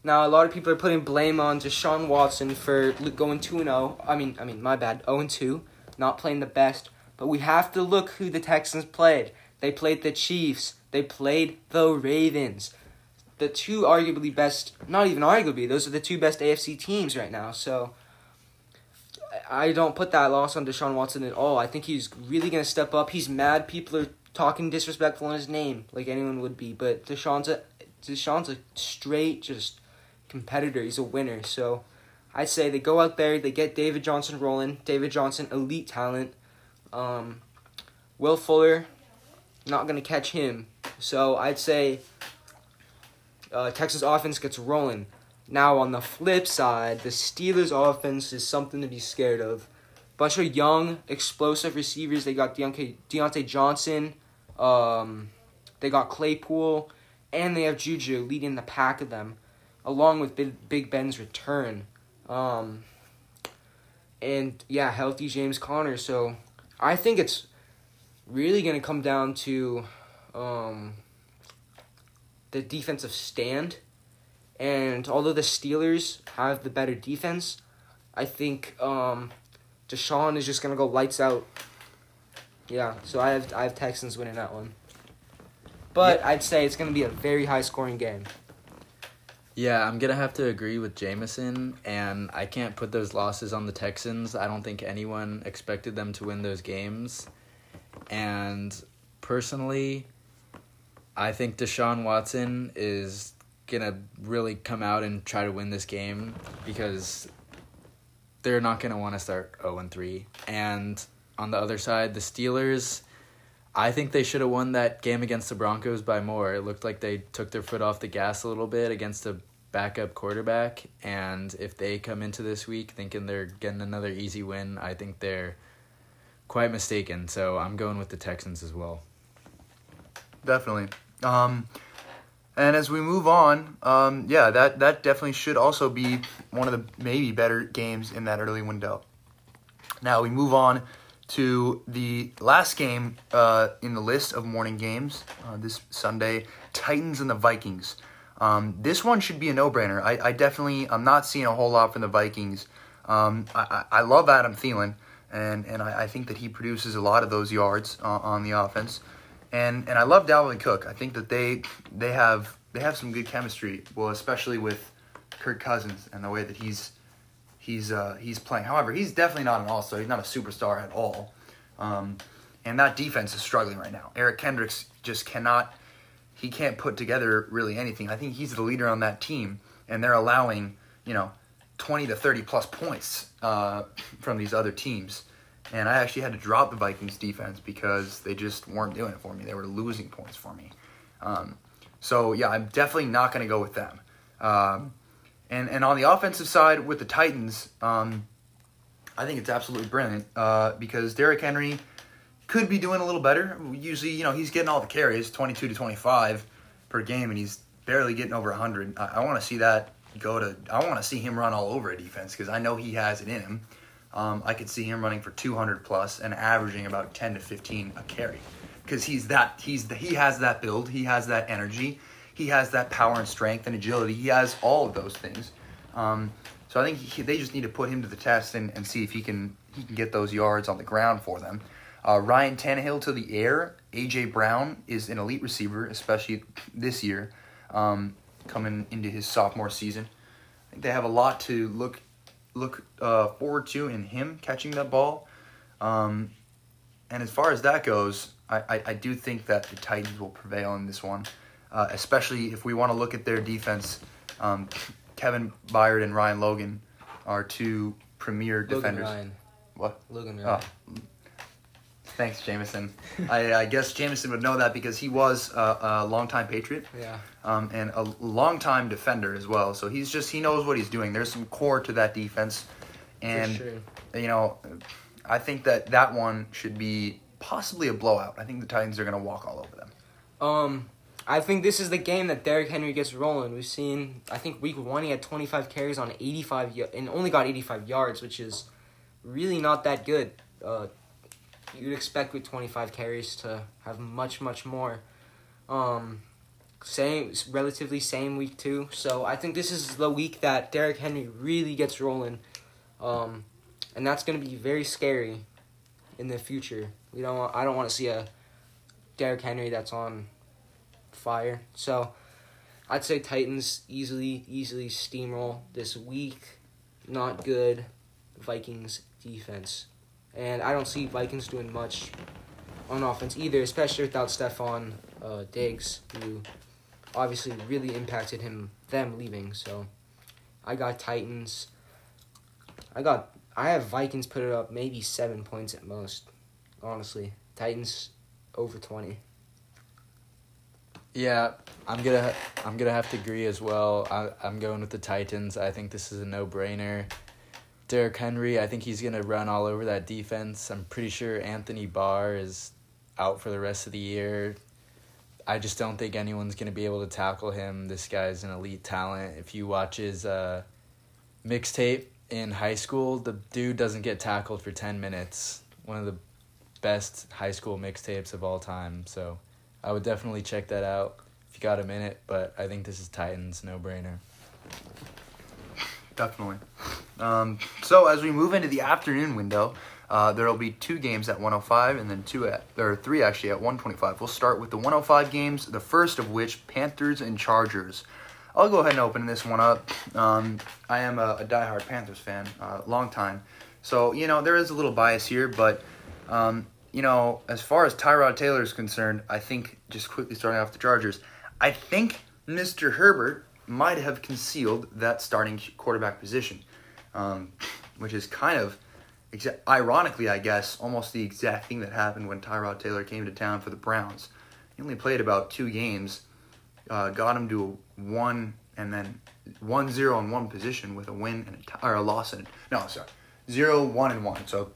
Now, a lot of people are putting blame on Deshaun Watson for going two and zero. I mean, I mean, my bad, zero and two, not playing the best. But we have to look who the Texans played. They played the Chiefs. They played the Ravens. The two arguably best, not even arguably, those are the two best AFC teams right now. So I don't put that loss on Deshaun Watson at all. I think he's really gonna step up. He's mad. People are talking disrespectful on his name, like anyone would be. But Deshaun's a Deshaun's a straight just competitor. He's a winner. So I'd say they go out there, they get David Johnson rolling. David Johnson, elite talent. Um, Will Fuller, not gonna catch him. So I'd say uh, Texas offense gets rolling. Now on the flip side, the Steelers offense is something to be scared of. Bunch of young, explosive receivers. They got Diontae, Diontae Johnson. Um, they got Claypool, and they have Juju leading the pack of them, along with Big, Ben's return. Um, and yeah, healthy James Conner. So I think it's really gonna come down to um, the defensive stand. And although the Steelers have the better defense, I think um, Deshaun is just gonna go lights out. Yeah, so I have I have Texans winning that one. But I'd say it's gonna be a very high scoring game. Yeah, I'm gonna have to agree with Jameson, and I can't put those losses on the Texans. I don't think anyone expected them to win those games, and personally, I think Deshaun Watson is gonna really come out and try to win this game because they're not gonna want to start zero and three. And on the other side, the Steelers. I think they should have won that game against the Broncos by more. It looked like they took their foot off the gas a little bit against a backup quarterback. And if they come into this week thinking they're getting another easy win, I think they're quite mistaken. So I'm going with the Texans as well. Definitely. Um, and as we move on, um, yeah, that, that definitely should also be one of the maybe better games in that early window. Now we move on to the last game uh, in the list of morning games uh, this Sunday Titans and the Vikings. Um, this one should be a no brainer. I, I definitely, I'm not seeing a whole lot from the Vikings. Um, I, I love Adam Thielen, and, and I, I think that he produces a lot of those yards uh, on the offense. And and I love Dalvin Cook. I think that they they have they have some good chemistry. Well, especially with Kirk Cousins and the way that he's he's uh, he's playing. However, he's definitely not an all star. He's not a superstar at all. Um, and that defense is struggling right now. Eric Kendricks just cannot. He can't put together really anything. I think he's the leader on that team, and they're allowing you know twenty to thirty plus points uh, from these other teams. And I actually had to drop the Vikings defense because they just weren't doing it for me. They were losing points for me. Um, so yeah, I'm definitely not going to go with them. Um, and and on the offensive side with the Titans, um, I think it's absolutely brilliant uh, because Derrick Henry could be doing a little better. Usually, you know, he's getting all the carries, 22 to 25 per game, and he's barely getting over 100. I, I want to see that go to. I want to see him run all over a defense because I know he has it in him. Um, I could see him running for 200 plus and averaging about 10 to 15 a carry because he's that he's the, he has that build, he has that energy, he has that power and strength and agility. He has all of those things. Um, so I think he, they just need to put him to the test and, and see if he can he can get those yards on the ground for them. Uh, Ryan Tannehill to the air. AJ Brown is an elite receiver, especially this year, um, coming into his sophomore season. I think they have a lot to look look uh, forward to in him catching that ball. Um, and as far as that goes, I, I, I do think that the Titans will prevail in this one, uh, especially if we want to look at their defense. Um, Kevin Byard and Ryan Logan are two premier Logan defenders. Ryan. What? Logan Oh, Ryan. thanks, Jameson. I, I guess Jameson would know that because he was a, a longtime Patriot Yeah. Um, and a longtime defender as well. So he's just he knows what he's doing. There's some core to that defense, and sure. you know, I think that that one should be possibly a blowout. I think the Titans are going to walk all over them. Um, I think this is the game that Derrick Henry gets rolling. We've seen, I think week one he had 25 carries on 85 y- and only got 85 yards, which is really not that good. Uh, you'd expect with 25 carries to have much much more. Um, same relatively same week two. So I think this is the week that Derrick Henry really gets rolling. Um, and that's going to be very scary in the future. We don't. Want, I don't want to see a Derrick Henry that's on fire. So I'd say Titans easily, easily steamroll this week. Not good. Vikings defense. And I don't see Vikings doing much on offense either, especially without Stefon uh, Diggs, who obviously really impacted him them leaving. So I got Titans. I got I have Vikings put it up maybe seven points at most. Honestly, Titans over twenty. Yeah, I'm gonna I'm gonna have to agree as well. I, I'm going with the Titans. I think this is a no brainer. Derrick Henry, I think he's gonna run all over that defense. I'm pretty sure Anthony Barr is out for the rest of the year. I just don't think anyone's gonna be able to tackle him. This guy's an elite talent. If you watch his uh, mixtape in high school, the dude doesn't get tackled for ten minutes. One of the best high school mixtapes of all time. So. I would definitely check that out if you got a minute, but I think this is Titans, no brainer. Definitely. Um, so as we move into the afternoon window, uh, there will be two games at 105 and then two at or three actually at 125. We'll start with the 105 games. The first of which Panthers and Chargers. I'll go ahead and open this one up. Um, I am a, a diehard Panthers fan, uh, long time. So you know there is a little bias here, but um, you know as far as Tyrod Taylor is concerned, I think just quickly starting off the Chargers, I think Mr. Herbert might have concealed that starting quarterback position, um, which is kind of, exa- ironically, I guess, almost the exact thing that happened when Tyrod Taylor came to town for the Browns. He only played about two games, uh, got him to a one and then one zero in one position with a win and a tie, or a loss and no sorry zero one and one so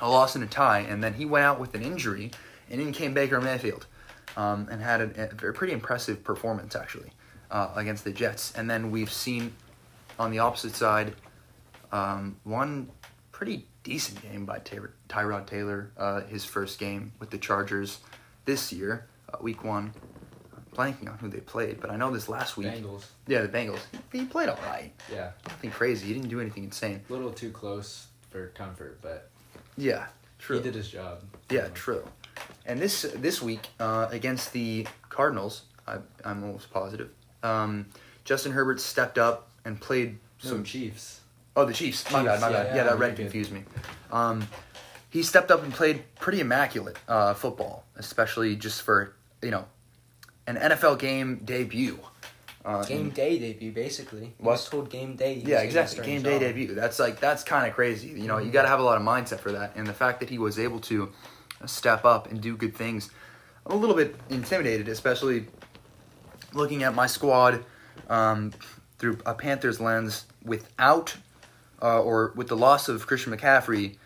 a loss and a tie and then he went out with an injury and in came Baker Mayfield um, and had a, a pretty impressive performance actually uh, against the Jets and then we've seen on the opposite side um, one pretty decent game by Ty- Tyrod Taylor uh, his first game with the Chargers this year uh, week one I'm blanking on who they played but I know this last week Bengals. yeah, the Bengals. He played all right. Yeah, Nothing crazy. He didn't do anything insane. a little too close for comfort, but Yeah, true. he did his job. Yeah, true. And this this week uh, against the Cardinals, I, I'm almost positive. Um, Justin Herbert stepped up and played Some some. Chiefs. Oh, the Chiefs. My Chiefs, bad. My yeah, bad. Yeah, yeah, that red confused me. Um, he stepped up and played pretty immaculate uh, football, especially just for you know an NFL game debut. Uh, Game day debut, basically. What? Was told game day. Yeah, exactly. Game day job. debut. That's like that's kind of crazy. You know, you got to have a lot of mindset for that, and the fact that he was able to step up and do good things, I'm a little bit intimidated, especially looking at my squad um, through a Panthers lens without uh, or with the loss of Christian McCaffrey.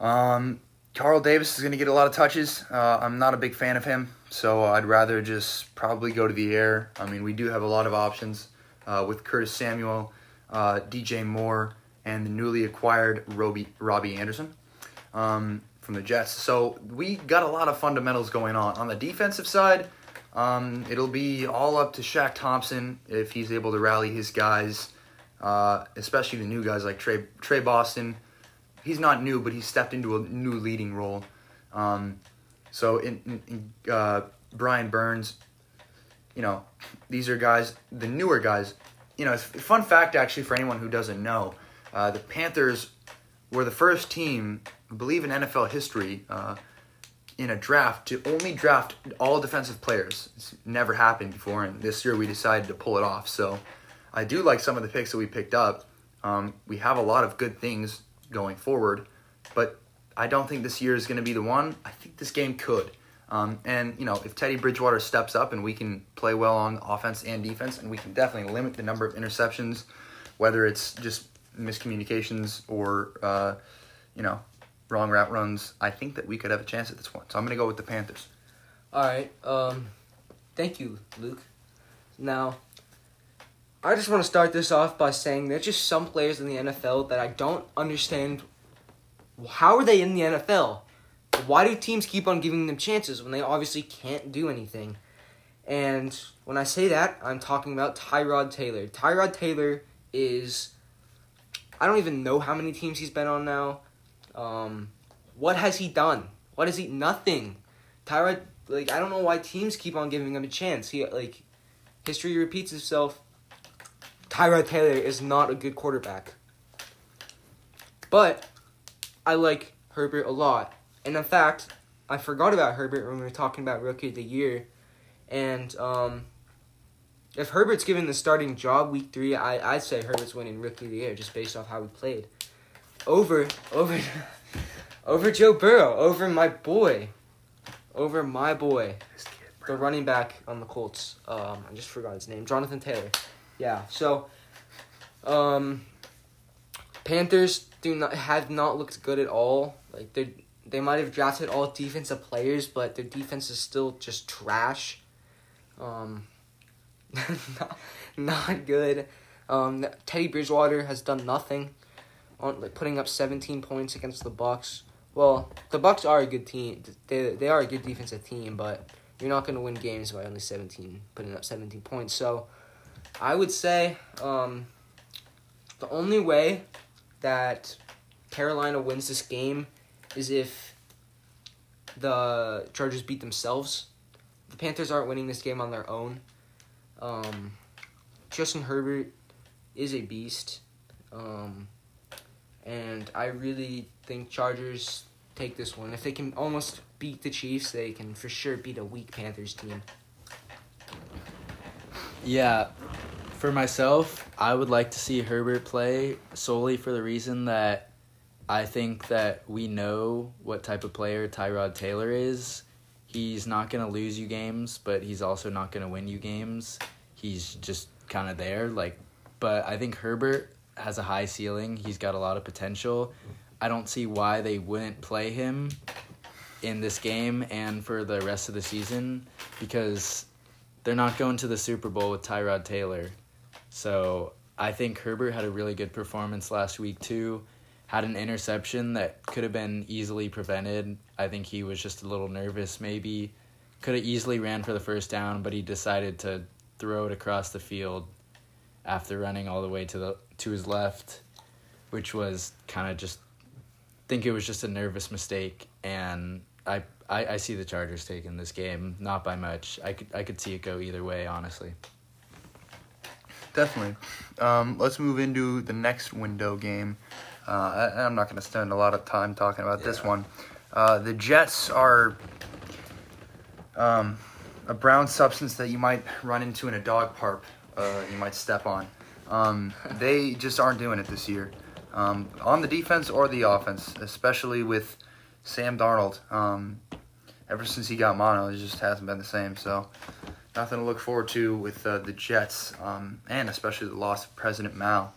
Um, Carl Davis is going to get a lot of touches. Uh, I'm not a big fan of him, so I'd rather just probably go to the air. I mean, we do have a lot of options uh, with Curtis Samuel, uh, DJ Moore, and the newly acquired Robbie, Robbie Anderson um, from the Jets. So we got a lot of fundamentals going on. On the defensive side, um, it'll be all up to Shaq Thompson if he's able to rally his guys, uh, especially the new guys like Tre, Tre Boston he's not new, but he stepped into a new leading role. Um, so in, in, uh, Brian Burns, you know, these are guys, the newer guys. You know, fun fact actually for anyone who doesn't know, uh, the Panthers were the first team I believe in NFL history, uh, in a draft to only draft all defensive players. It's never happened before, and this year we decided to pull it off. So I do like some of the picks that we picked up. Um, we have a lot of good things going forward, but I don't think this year is going to be the one. I think this game could. Um, and, you know, if Teddy Bridgewater steps up and we can play well on offense and defense, and we can definitely limit the number of interceptions, whether it's just miscommunications or, uh, you know, wrong route runs, I think that we could have a chance at this one. So I'm going to go with the Panthers. All right. Um, thank you, Luke. Now, I just want to start this off by saying there's just some players in the NFL that I don't understand. How are they in the NFL? Why do teams keep on giving them chances when they obviously can't do anything? And when I say that, I'm talking about Tyrod Taylor. Tyrod Taylor is. I don't even know how many teams he's been on now. Um, what has he done? What has he? Nothing. Tyrod, like, I don't know why teams keep on giving him a chance. He, like, history repeats itself. Tyrod Taylor is not a good quarterback. But I like Herbert a lot. And in fact, I forgot about Herbert when we were talking about Rookie of the Year. And um, if Herbert's given the starting job week three, I, I'd say Herbert's winning Rookie of the Year just based off how he played. Over, over, over Joe Burrow, over my boy, over my boy, the running back on the Colts. Um, I just forgot his name, Jonathan Taylor. Yeah, so, um, Panthers do not have not looked good at all. Like they they might have drafted all defensive players, but their defense is still just trash. Um, not, not good. Um, Teddy Bridgewater has done nothing on like putting up 17 points against the Bucks. Well, the Bucks are a good team. They they are a good defensive team, but you're not going to win games by only 17 putting up 17 points. So, I would say um, the only way that Carolina wins this game is if the Chargers beat themselves. The Panthers aren't winning this game on their own. Um, Justin Herbert is a beast. Um, and I really think Chargers take this one. If they can almost beat the Chiefs, they can for sure beat a weak Panthers team. Yeah, for myself, I would like to see Herbert play solely for the reason that I think that we know what type of player Tyrod Taylor is. He's not going to lose you games, but he's also not going to win you games. He's just kind of there like but I think Herbert has a high ceiling. He's got a lot of potential. I don't see why they wouldn't play him in this game and for the rest of the season because they're not going to the Super Bowl with Tyrod Taylor. So I think Herbert had a really good performance last week too. Had an interception that could have been easily prevented. I think he was just a little nervous maybe. Could have easily ran for the first down, but he decided to throw it across the field after running all the way to the to his left, which was kind of just think it was just a nervous mistake and I, I I see the Chargers taking this game, not by much. I could I could see it go either way, honestly. Definitely. Um, let's move into the next window game. Uh, I, I'm not going to spend a lot of time talking about this one. Uh, the Jets are um, a brown substance that you might run into in a dog park. Uh, you might step on. Um, they just aren't doing it this year. Um, on the defense or the offense, especially with Sam Darnold. Um, ever since he got mono, it just hasn't been the same. So nothing to look forward to with uh, the Jets, um, and especially the loss of President Mao.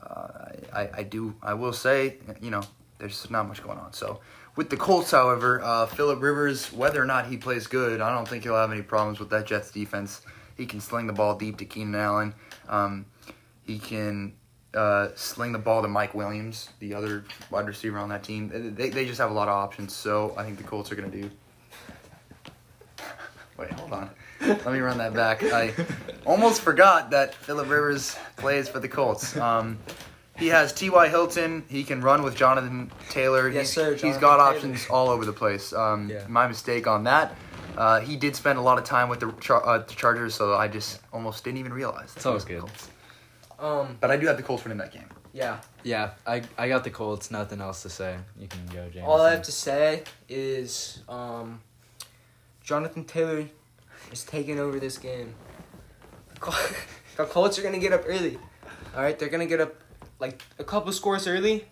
Uh, I, I do I will say you know there's not much going on. So with the Colts, however, uh, Philip Rivers, whether or not he plays good, I don't think he'll have any problems with that Jets defense. He can sling the ball deep to Keenan Allen. Um, he can uh, sling the ball to Mike Williams, the other wide receiver on that team. They, they just have a lot of options. So I think the Colts are going to do. Wait, hold on. Let me run that back. I almost forgot that Philip Rivers plays for the Colts. Um, he has T.Y. Hilton. He can run with Jonathan Taylor. Yes, he's, sir, He's Jonathan got Taylor. options all over the place. Um, Yeah. My mistake on that. Uh, he did spend a lot of time with the, Char- uh, the Chargers, so I just almost didn't even realize. that It's he always good. Colts. Um, But I do have the Colts winning that game. Yeah. Yeah, I I got the Colts. Nothing else to say. You can go, James. All I have to say is um, Jonathan Taylor is taking over this game. The Colts are gonna get up early. All right, they're gonna get up like a couple scores early.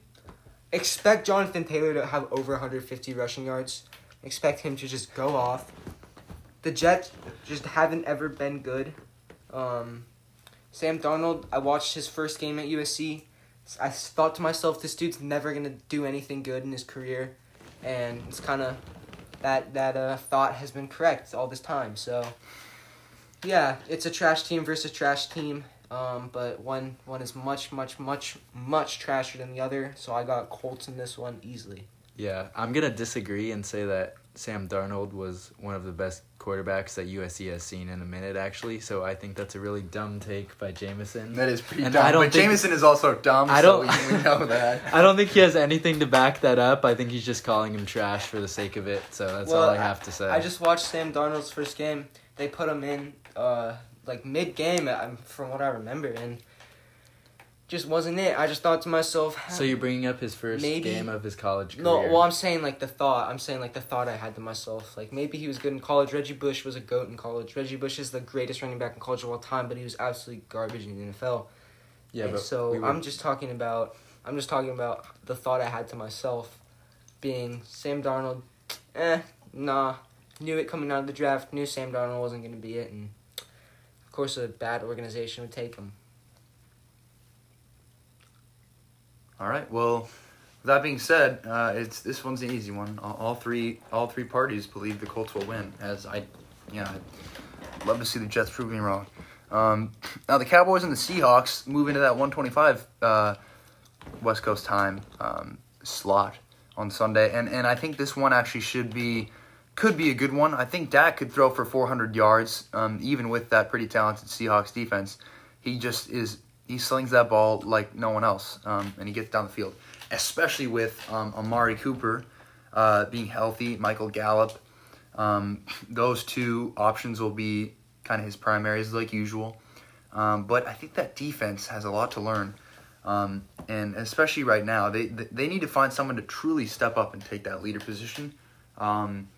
Expect Jonathan Taylor to have over 150 rushing yards. Expect him to just go off. The Jets just haven't ever been good. Um, Sam Darnold, I watched his first game at USC. I thought to myself, this dude's never gonna do anything good in his career, and it's kind of that that uh, thought has been correct all this time. So, yeah, it's a trash team versus trash team. Um, but one one is much much much much trashier than the other. So I got Colts in this one easily. Yeah, I'm gonna disagree and say that Sam Darnold was one of the best quarterbacks that USC has seen in a minute, actually. So I think that's a really dumb take by Jameson. That is pretty And dumb. I don't but think- Jameson is also dumb. I don't- we, we know that. I don't think he has anything to back that up. I think he's just calling him trash for the sake of it. So that's all I have to say. I just watched Sam Darnold's first game. They put him in uh, like mid game, from what I remember, and just wasn't it. I just thought to myself, so you're bringing up his first Maybe- game of his college career. No, well, I'm saying like the thought. I'm saying like the thought I had to myself. Like maybe he was good in college. Reggie Bush was a goat in college. Reggie Bush is the greatest running back in college of all time, but he was absolutely garbage in the NFL. yeah, And but so we were- I'm just talking about. I'm just talking about the thought I had to myself, being Sam Darnold. Eh, nah. Knew it coming out of the draft. Knew Sam Darnold wasn't going to be it, and of course a bad organization would take him. All right. Well, with that being said, uh, it's this one's an easy one. All, all three all three parties believe the Colts will win. As I, yeah, I'd love to see the Jets prove me wrong. Um, now the Cowboys and the Seahawks move into that 125 uh, West Coast time um, slot on Sunday, and and I think this one actually should be could be a good one. I think Dak could throw for 400 yards, um, even with that pretty talented Seahawks defense. He just is he slings that ball like no one else, um, and he gets down the field. Especially with um, Amari Cooper uh, being healthy, Michael Gallup. Um, those two options will be kind of his primaries, like usual. Um, but I think that defense has a lot to learn, um, and especially right now, they they need to find someone to truly step up and take that leader position. Um,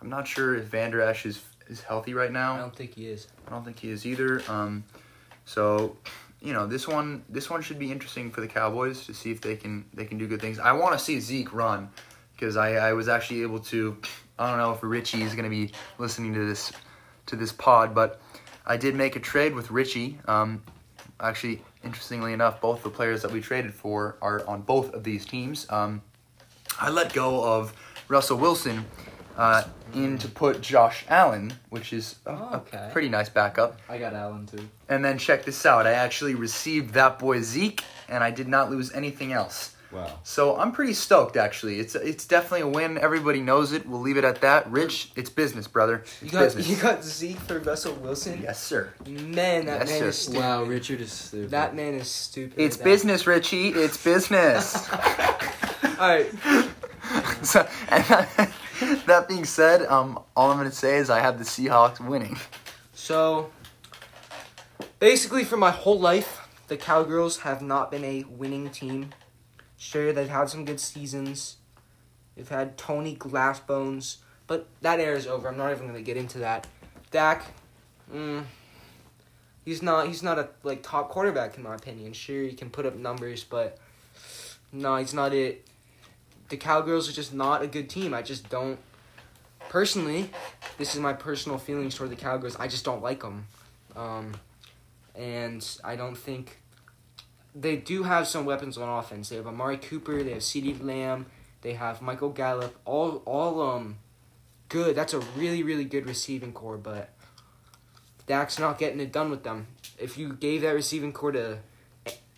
I'm not sure if Vander Esch is is healthy right now. I don't think he is. I don't think he is either. Um, so, you know, this one this one should be interesting for the Cowboys to see if they can they can do good things. I want to see Zeke run because I, I was actually able to. I don't know if Richie is going to be listening to this to this pod, but I did make a trade with Richie. Um, actually, interestingly enough, both the players that we traded for are on both of these teams. Um, I let go of Russell Wilson uh, in to put Josh Allen, which is a, a Okay. pretty nice backup. I got Allen too. And then check this out. I actually received that boy Zeke, and I did not lose anything else. Wow. So I'm pretty stoked. Actually, it's it's definitely a win. Everybody knows it. We'll leave it at that. Rich, it's business, brother. You got business. you got Zeke for Russell Wilson. yes, sir. Man, that Yes, man sir. is stupid. Wow, Richard is stupid. That man is stupid. It's That- business, Richie. It's business. All right. so, and that, being said, um, all I'm gonna say is I have the Seahawks winning. So, basically, for my whole life, the Cowgirls have not been a winning team. Sure, they've had some good seasons. They've had Tony Glassbones, but that era is over. I'm not even going to get into that. Dak, mm, he's not. He's not a like top quarterback in my opinion. Sure, he can put up numbers, but no, he's not it. The Cowgirls are just not a good team. I just don't. Personally, this is my personal feelings toward the Cowgirls. I just don't like them, um, and I don't think they do have some weapons on offense. They have Amari Cooper, they have CeeDee Lamb, they have Michael Gallup. All all um good. That's a really really good receiving core, but Dak's not getting it done with them. If you gave that receiving core to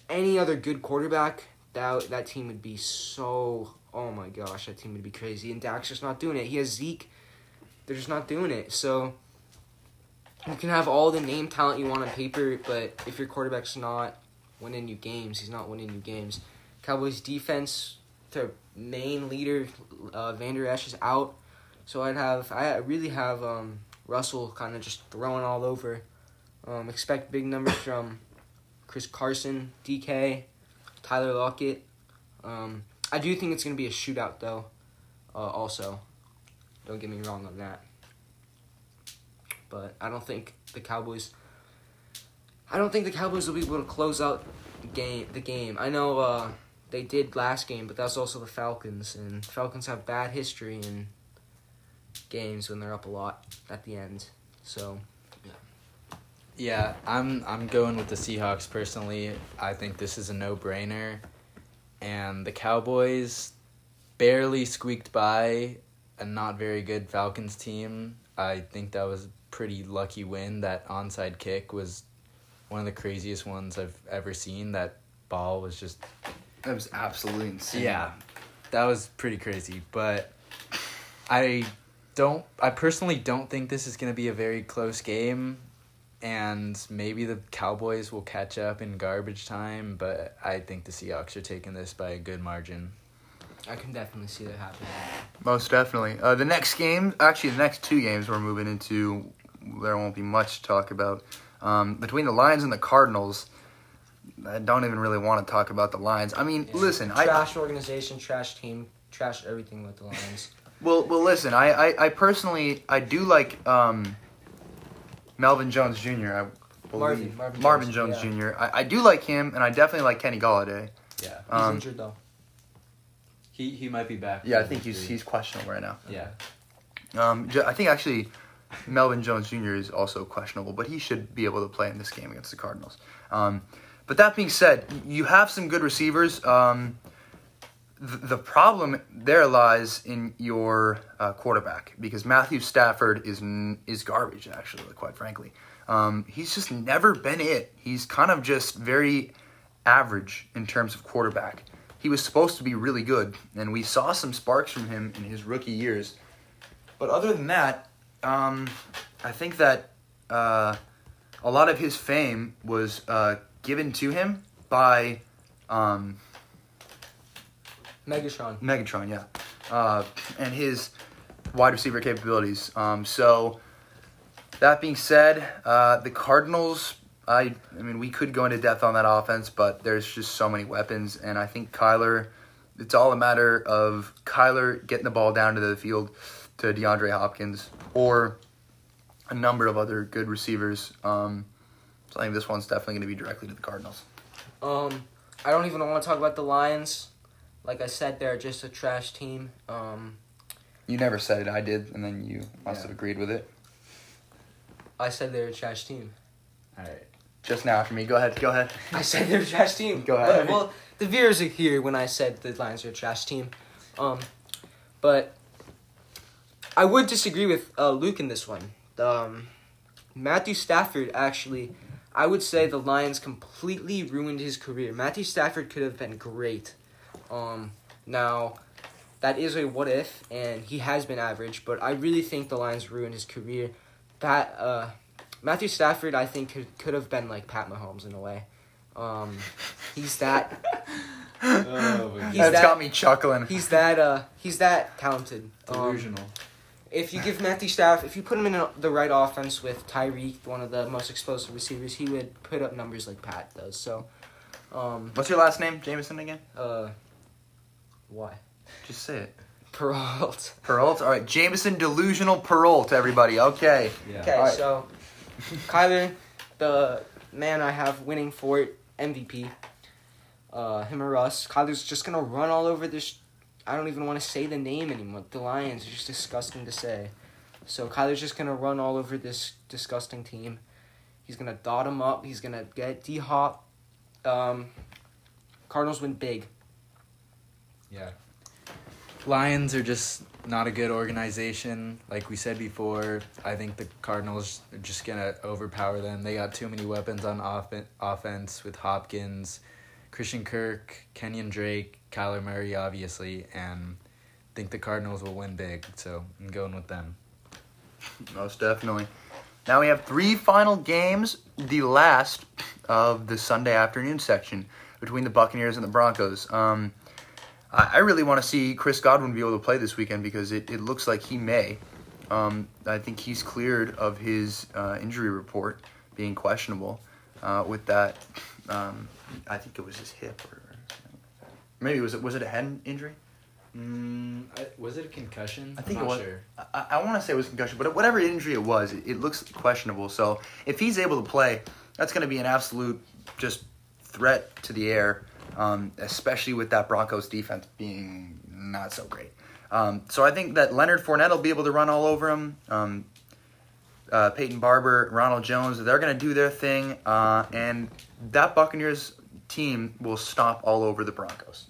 any other good quarterback, that that team would be so. Oh my gosh, that team would be crazy. And Dak's just not doing it. He has Zeke. They're just not doing it. So you can have all the name talent you want on paper, but if your quarterback's not winning you games, he's not winning you games. Cowboys defense, their main leader, uh, Vander Esch is out. So I'd have I really have um, Russell kind of just throwing all over. Um, expect big numbers from Chris Carson, DK, Tyler Lockett. Um, I do think it's going to be a shootout, though. Uh, also, don't get me wrong on that. But I don't think the Cowboys. I don't think the Cowboys will be able to close out the game. The game. I know uh, they did last game, but that's also the Falcons, and Falcons have bad history in games when they're up a lot at the end. So Yeah, I'm I'm going with the Seahawks personally. I think this is a no-brainer. And the Cowboys barely squeaked by a not very good Falcons team. I think that was a pretty lucky win. That onside kick was one of the craziest ones I've ever seen. That ball was just That was absolutely insane. yeah, that was pretty crazy. But I don't. I personally don't think this is going to be a very close game, and maybe the Cowboys will catch up in garbage time. But I think the Seahawks are taking this by a good margin. I can definitely see that happening. Most definitely. Uh, the next game, actually, the next two games we're moving into, there won't be much to talk about. Um, between the Lions and the Cardinals, I don't even really want to talk about the Lions. I mean, Yeah. listen, I trash organization, trash team, trash everything with the Lions. well, well, listen, I, I, I personally, I do like um, Melvin Jones Jr. I believe Marvin- Marvin Jones, Jones, Jr. I, I do like him, and I definitely like Kenny Golladay. Yeah, He's Um, injured though. he he might be back. yeah, I think he's he's questionable right now. yeah. Um, I think actually Melvin Jones Jr. is also questionable, but he should be able to play in this game against the Cardinals. Um, but that being said, you have some good receivers. Um, the problem there lies in your uh, quarterback because Matthew Stafford is is garbage. Actually, quite frankly, um, he's just never been it. He's kind of just very average in terms of quarterback. He was supposed to be really good, and we saw some sparks from him in his rookie years. But other than that, um, I think that uh, a lot of his fame was uh, given to him by um, Megatron. Megatron, yeah, uh, and his wide receiver capabilities. Um, so that being said, uh, the Cardinals. I, I mean, we could go into depth on that offense, but there's just so many weapons, and I think Kyler. It's all a matter of Kyler getting the ball down to the field to DeAndre Hopkins or a number of other good receivers. Um, so I think this one's definitely going to be directly to the Cardinals. Um, I don't even want to talk about the Lions. Like I said, they're just a trash team. Um, You never said it, I did, and then you must Yeah. have agreed with it. I said they're a trash team. All right. Just now after me. Go ahead. Go ahead. I said they're a trash team. Go ahead. But, well, the viewers are here when I said the Lions are a trash team. Um, but I would disagree with uh, Luke in this one. Um, Matthew Stafford actually, I would say the Lions completely ruined his career. Matthew Stafford could have been great. Um, now, that is a what if, and he has been average, but I really think the Lions ruined his career. That uh, Matthew Stafford, I think, could could have been like Pat Mahomes in a way. Um, he's that Oh, He's That's that- got me chuckling. he's that uh he's that talented. Um, if you give Matthew Staff, if you put him in a, the right offense with Tyreek, one of the most explosive receivers, he would put up numbers like Pat does. So, um, What's your last name, Jameson again? uh, why? Just say it. Peralt. Peralt. All right, Jameson Delusional Peralt. Everybody. Okay. Yeah. Okay, Alright. so Kyler, the man I have winning for it, MVP, uh, him or us. Kyler's just gonna run all over this. I don't even want to say the name anymore. The Lions are just disgusting to say. So Kyler's just gonna run all over this disgusting team. He's gonna dot him up. He's gonna get D Hop. Um, Cardinals win big. Yeah. Lions are just not a good organization. Like we said before, I think the Cardinals are just going to overpower them. They got too many weapons on off- offense with Hopkins, Christian Kirk, Kenyan Drake, Kyler Murray, obviously, and I think the Cardinals will win big. So I'm going with them. Most definitely. Now we have three final games, the last of the Sunday afternoon section between the Buccaneers and the Broncos. Um, I, I really want to see Chris Godwin be able to play this weekend because it, it looks like he may. Um, I think he's cleared of his uh, injury report being questionable. Uh, with that, um, I think it was his hip or Maybe was it was it a head injury? Mm, I, was it a concussion? I think I'm it was. Sure. I, I want to say it was concussion, but whatever injury it was, it, it looks questionable. So if he's able to play, that's going to be an absolute just threat to the air, um, especially with that Broncos defense being not so great. Um, so I think that Leonard Fournette will be able to run all over him. Um, uh, Peyton Barber, Ronald Jones, they're going to do their thing, uh, and that Buccaneers team will stop all over the Broncos.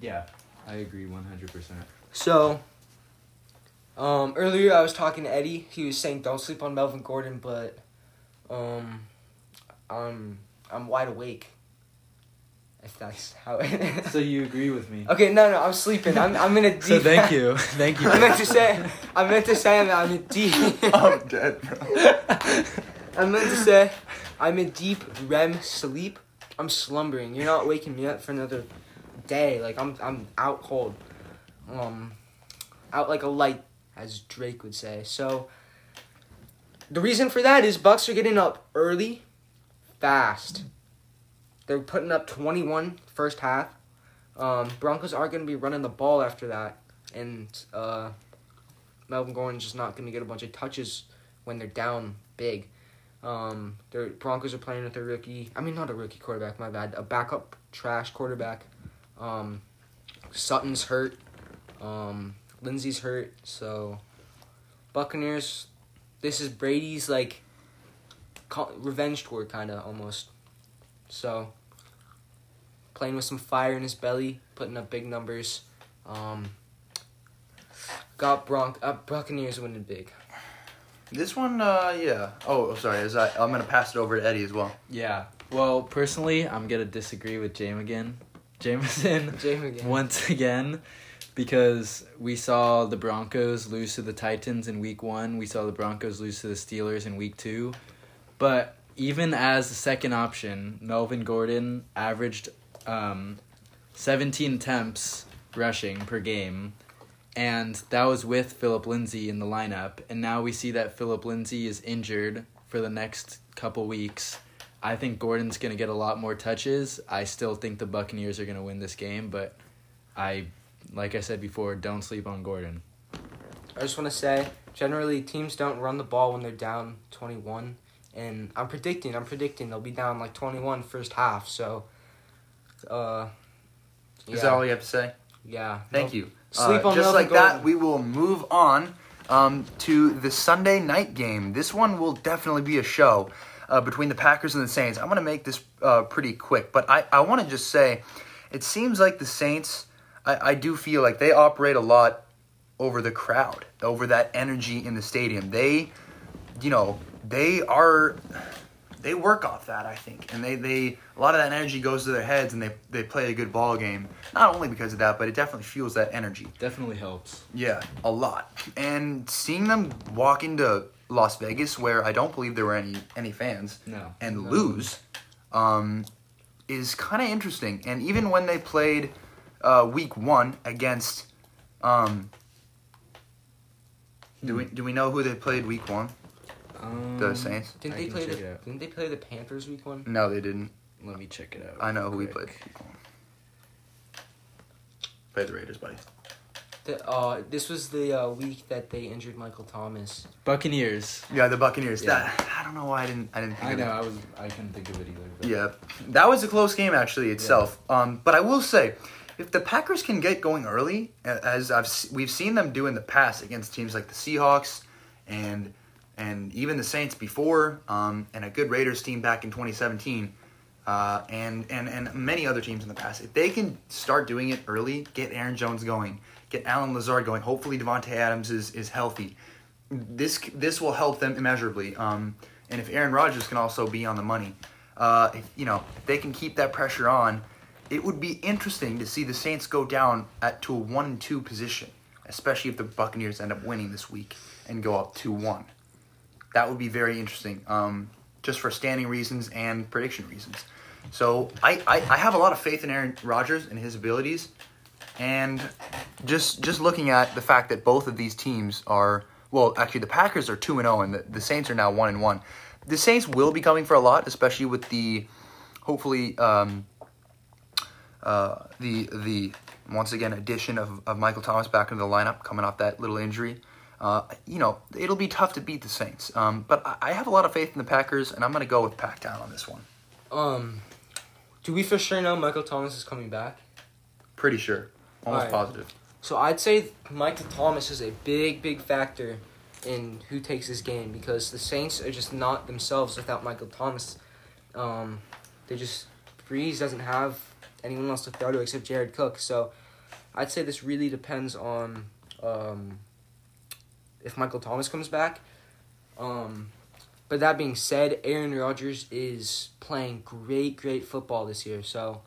Yeah, I agree 100%. So, um, earlier I was talking to Eddie. He was saying don't sleep on Melvin Gordon, but um, I'm I'm wide awake. If that's how it. So you agree with me? okay, no, no, I'm sleeping. I'm I'm in a deep. So thank you, thank you. I meant to say I meant to say I'm, I'm in deep. I'm dead, bro. I meant to say I'm in deep REM sleep. I'm slumbering. You're not waking me up for another day. Like I'm I'm out cold. Um out like a light, as Drake would say. So the reason for that is Bucks are getting up early, fast. They're putting up 21 first half. Um, Broncos are going to be running the ball after that, and uh, Melvin Gordon's just not going to get a bunch of touches when they're down big. Um, their Broncos are playing with a rookie. I mean, not a rookie quarterback. My bad. A backup trash quarterback. Um, Sutton's hurt. Um, Lindsay's hurt. So, Buccaneers. This is Brady's like revenge tour, kind of almost. So, playing with some fire in his belly, putting up big numbers. Um, got Bronc uh, Buccaneers winning big. This one, uh, yeah. Oh, sorry. Is I, I'm gonna pass it over to Eddie as well. Yeah. Well, personally, I'm gonna disagree with Jame again. Jameson Jamie again. once again because we saw the Broncos lose to the Titans in week 1, we saw the Broncos lose to the Steelers in week 2. But even as the second option, Melvin Gordon averaged um, 17 attempts rushing per game. And that was with Phillip Lindsay in the lineup. And now we see that Phillip Lindsay is injured for the next couple weeks. I think Gordon's going to get a lot more touches. I still think the Buccaneers are going to win this game, but I, like I said before, don't sleep on Gordon. I just want to say, generally teams don't run the ball when they're down 21, and I'm predicting, I'm predicting they'll be down like 21 first half. So, uh, yeah, Is that all you have to say? yeah. Thank you. Sleep Uh, on just like that, we will move on um, to the Sunday night game. This one will definitely be a show uh, between the Packers and the Saints. I'm going to make this uh, pretty quick, but I, I want to just say it seems like the Saints, I, I do feel like they operate a lot over the crowd, over that energy in the stadium. They, you know, they are they work off that, I think, and they, they a lot of that energy goes to their heads, and they they play a good ball game. Not only because of that, but it definitely fuels that energy. Definitely helps. Yeah, a lot. And seeing them walk into Las Vegas, where I don't believe there were any any fans, No. and No. lose, um, is kind of interesting. And even when they played uh, Week One against, um, do we do we know who they played Week One? Um, The Saints. Didn't I they can play check the it out. Didn't they play the Panthers week one? No, they didn't. Let me check it out. I know who we quick. played. Week One. Played the Raiders, buddy. The, uh, this was the uh, week that they injured Michael Thomas. Buccaneers. Yeah, the Buccaneers. Yeah. That I don't know why I didn't I didn't think I of know. that. I was. I couldn't think of it either. But Yeah, that was a close game actually itself. Um, but I will say, if the Packers can get going early, a- as I've s- we've seen them do in the past against teams like the Seahawks and and even the Saints before, um, and a good Raiders team back in 2017, uh, and and and many other teams in the past, if they can start doing it early, get Aaron Jones going, get Allen Lazard going. Hopefully, Davante Adams is is healthy. This this will help them immeasurably. Um, and if Aaron Rodgers can also be on the money, uh, if, you know, if they can keep that pressure on, it would be interesting to see the Saints go down at to a one and two position, especially if the Buccaneers end up winning this week and go up two one. That would be very interesting, um, just for standing reasons and prediction reasons. So I, I, I have a lot of faith in Aaron Rodgers and his abilities, and just just looking at the fact that both of these teams are well, actually the Packers are two and zero, and the, the Saints are now one and one. The Saints will be coming for a lot, especially with the hopefully um, uh, the the once again addition of, of Michael Thomas back into the lineup, coming off that little injury. Uh, you know, it'll be tough to beat the Saints. Um, but I, I have a lot of faith in the Packers, and I'm going to go with Packtown on this one. Um, do we for sure know Michael Thomas is coming back? Pretty sure, almost Alright. positive. So I'd say Michael Thomas is a big, big factor in who takes this game because the Saints are just not themselves without Michael Thomas. Um, they just Brees doesn't have anyone else to throw to except Jared Cook. So I'd say this really depends on um, if Michael Thomas comes back. Um, but that being said, Aaron Rodgers is playing great, great football this year. So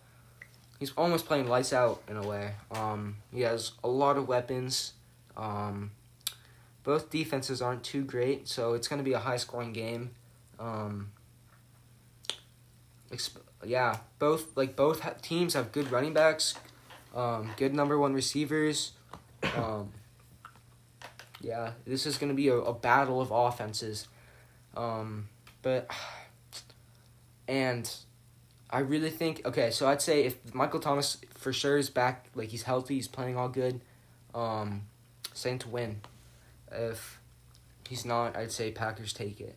he's almost playing lights out in a way. Um, he has a lot of weapons. Um, both defenses aren't too great, so it's going to be a high scoring game. Um, exp- yeah, both like both ha- teams have good running backs, um, good number one receivers. Um, yeah, this is going to be a, a battle of offenses. Um, but and I really think okay, so I'd say if Michael Thomas for sure is back, like he's healthy, he's playing all good, um, to win. If he's not, I'd say Packers take it.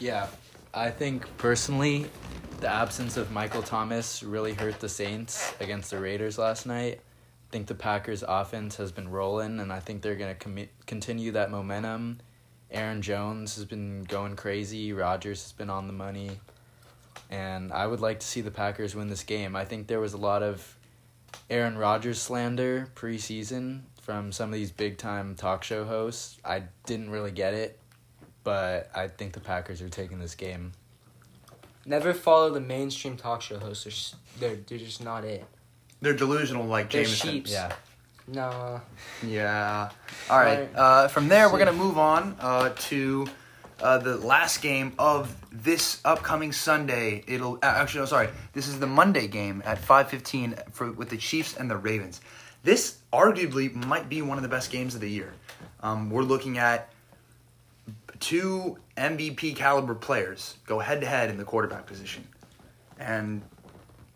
Yeah, I think personally, the absence of Michael Thomas really hurt the Saints against the Raiders last night. Think the Packers' offense has been rolling, and I think they're going to commi- continue that momentum. Aaron Jones has been going crazy. Rodgers has been on the money. And I would like to see the Packers win this game. I think there was a lot of Aaron Rodgers slander preseason from some of these big time talk show hosts. I didn't really get it, but I think the Packers are taking this game. Never follow the mainstream talk show hosts. They're, they're just not it. They're delusional like They're Jameson. sheeps. Yeah. Nah. Yeah. All right. Uh, from there, we're gonna move on uh, to uh, the last game of this upcoming Sunday. It'll uh, actually, no, sorry. This is the Monday game at five fifteen for with the Chiefs and the Ravens. This arguably might be one of the best games of the year. Um, we're looking at two MVP caliber players go head to head in the quarterback position, and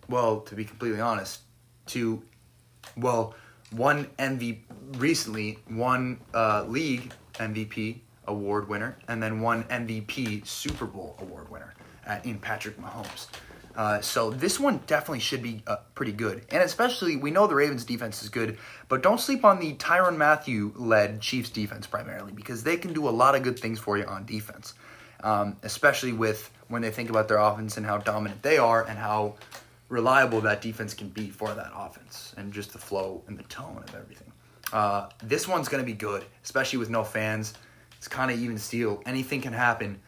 well, to be completely honest, two well, one MVP recently, one uh, league MVP award winner, and then one MVP Super Bowl award winner at, in Patrick Mahomes. Uh, so this one definitely should be uh, pretty good, and especially we know the Ravens defense is good, but don't sleep on the Tyrann Mathieu led Chiefs defense primarily because they can do a lot of good things for you on defense, um, especially with when they think about their offense and how dominant they are and how reliable that defense can be for that offense and just the flow and the tone of everything. Uh, this one's going to be good, especially with no fans. It's kind of even steel. Anything can happen.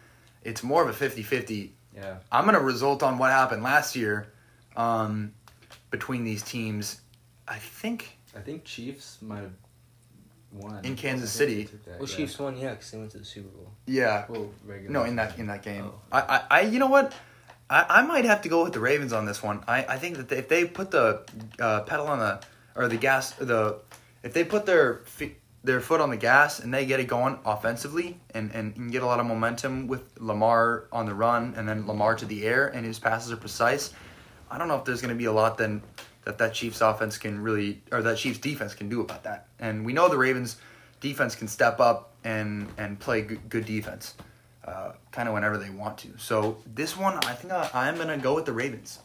It's more of a 50 50. Yeah. I'm going to result on what happened last year um, between these teams. I think I think Chiefs might have won In Kansas I think they City. took that, Well, yeah. Chiefs won, yeah, because they went to the Super Bowl. yeah. Well, regular No, in that in that game, Oh. I, I, I, you know what, I, I might have to go with the Ravens on this one. I, I think that they, if they put the uh, pedal on the or the gas, the if they put their their foot on the gas and they get it going offensively and, and, and get a lot of momentum with Lamar on the run and then Lamar to the air and his passes are precise. I don't know if there's going to be a lot then that that Chiefs offense can really or that Chiefs defense can do about that. And we know the Ravens defense can step up and and play good defense, uh, kind of whenever they want to. So this one, I think I, I'm gonna go with the Ravens.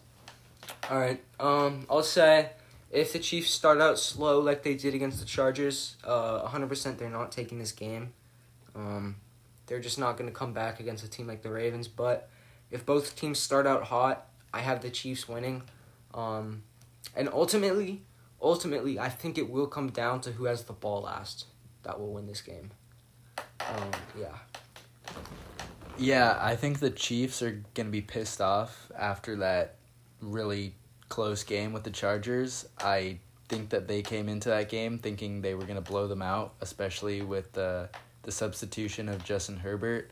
All right. Um, I'll say if the Chiefs start out slow like they did against the Chargers, uh, 100% they're not taking this game. Um, they're just not going to come back against a team like the Ravens. But if both teams start out hot, I have the Chiefs winning. Um, and ultimately, ultimately, I think it will come down to who has the ball last that will win this game. Um, yeah. Yeah, I think the Chiefs are gonna be pissed off after that really close game with the Chargers. I think that they came into that game thinking they were gonna blow them out, especially with the the substitution of Justin Herbert.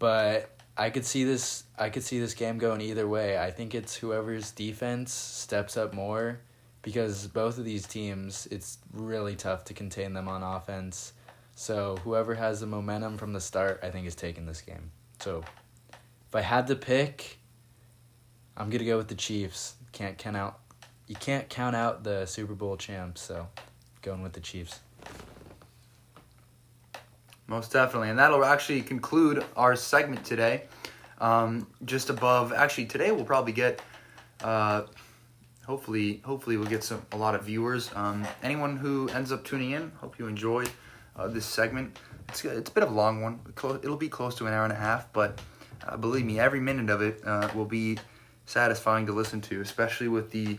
But I could see this I could see this game going either way. I think it's whoever's defense steps up more because both of these teams it's really tough to contain them on offense. So whoever has the momentum from the start, I think, is taking this game. So if I had to pick, I'm gonna go with the Chiefs. Can't count out, you can't count out the Super Bowl champs. So, going with the Chiefs. Most definitely. And that'll actually conclude our segment today. Um, just above, actually, today we'll probably get, uh, hopefully, hopefully we'll get some a lot of viewers. Um, anyone who ends up tuning in, hope you enjoyed uh, this segment. It's it's a bit of a long one. It'll be close to an hour and a half, but uh, believe me, every minute of it uh, will be satisfying to listen to, especially with the,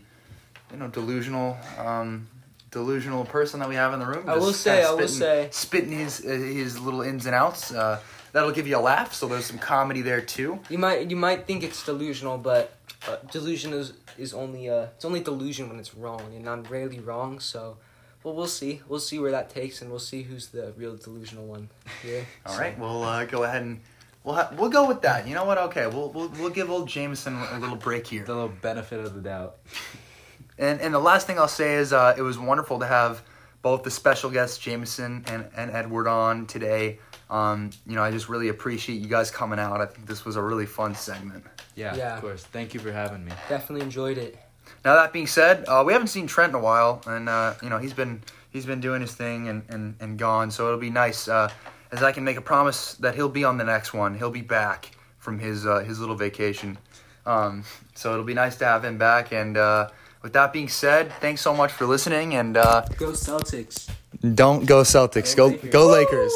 you know, delusional. Um, delusional person that we have in the room I will say, I will say. spitting his uh, his little ins and outs. Uh, that'll give you a laugh. So there's some comedy there too. You might you might think it's delusional, but uh, delusion is is only uh it's only delusion when it's wrong, and I'm rarely wrong. So, well, we'll see. We'll see where that takes, and we'll see who's the real delusional one here. All So- right, we'll uh, go ahead and we'll ha- we'll go with that. You know what? Okay, we'll we'll, we'll give old Jameson a little break here. The little benefit of the doubt. And and the last thing I'll say is uh, it was wonderful to have both the special guests Jameson and, and Edward on today. Um, you know, I just really appreciate you guys coming out. I think this was a really fun segment. Yeah, Yeah. of course. Thank you for having me. Definitely enjoyed it. Now that being said, uh, we haven't seen Trent in a while, and uh, you know he's been he's been doing his thing and, and, and gone. So it'll be nice uh, as I can make a promise that he'll be on the next one. He'll be back from his uh, his little vacation. Um, so it'll be nice to have him back. And uh, with that being said, thanks so much for listening. And uh, Go Celtics. don't go Celtics. Go Go Lakers. go Lakers.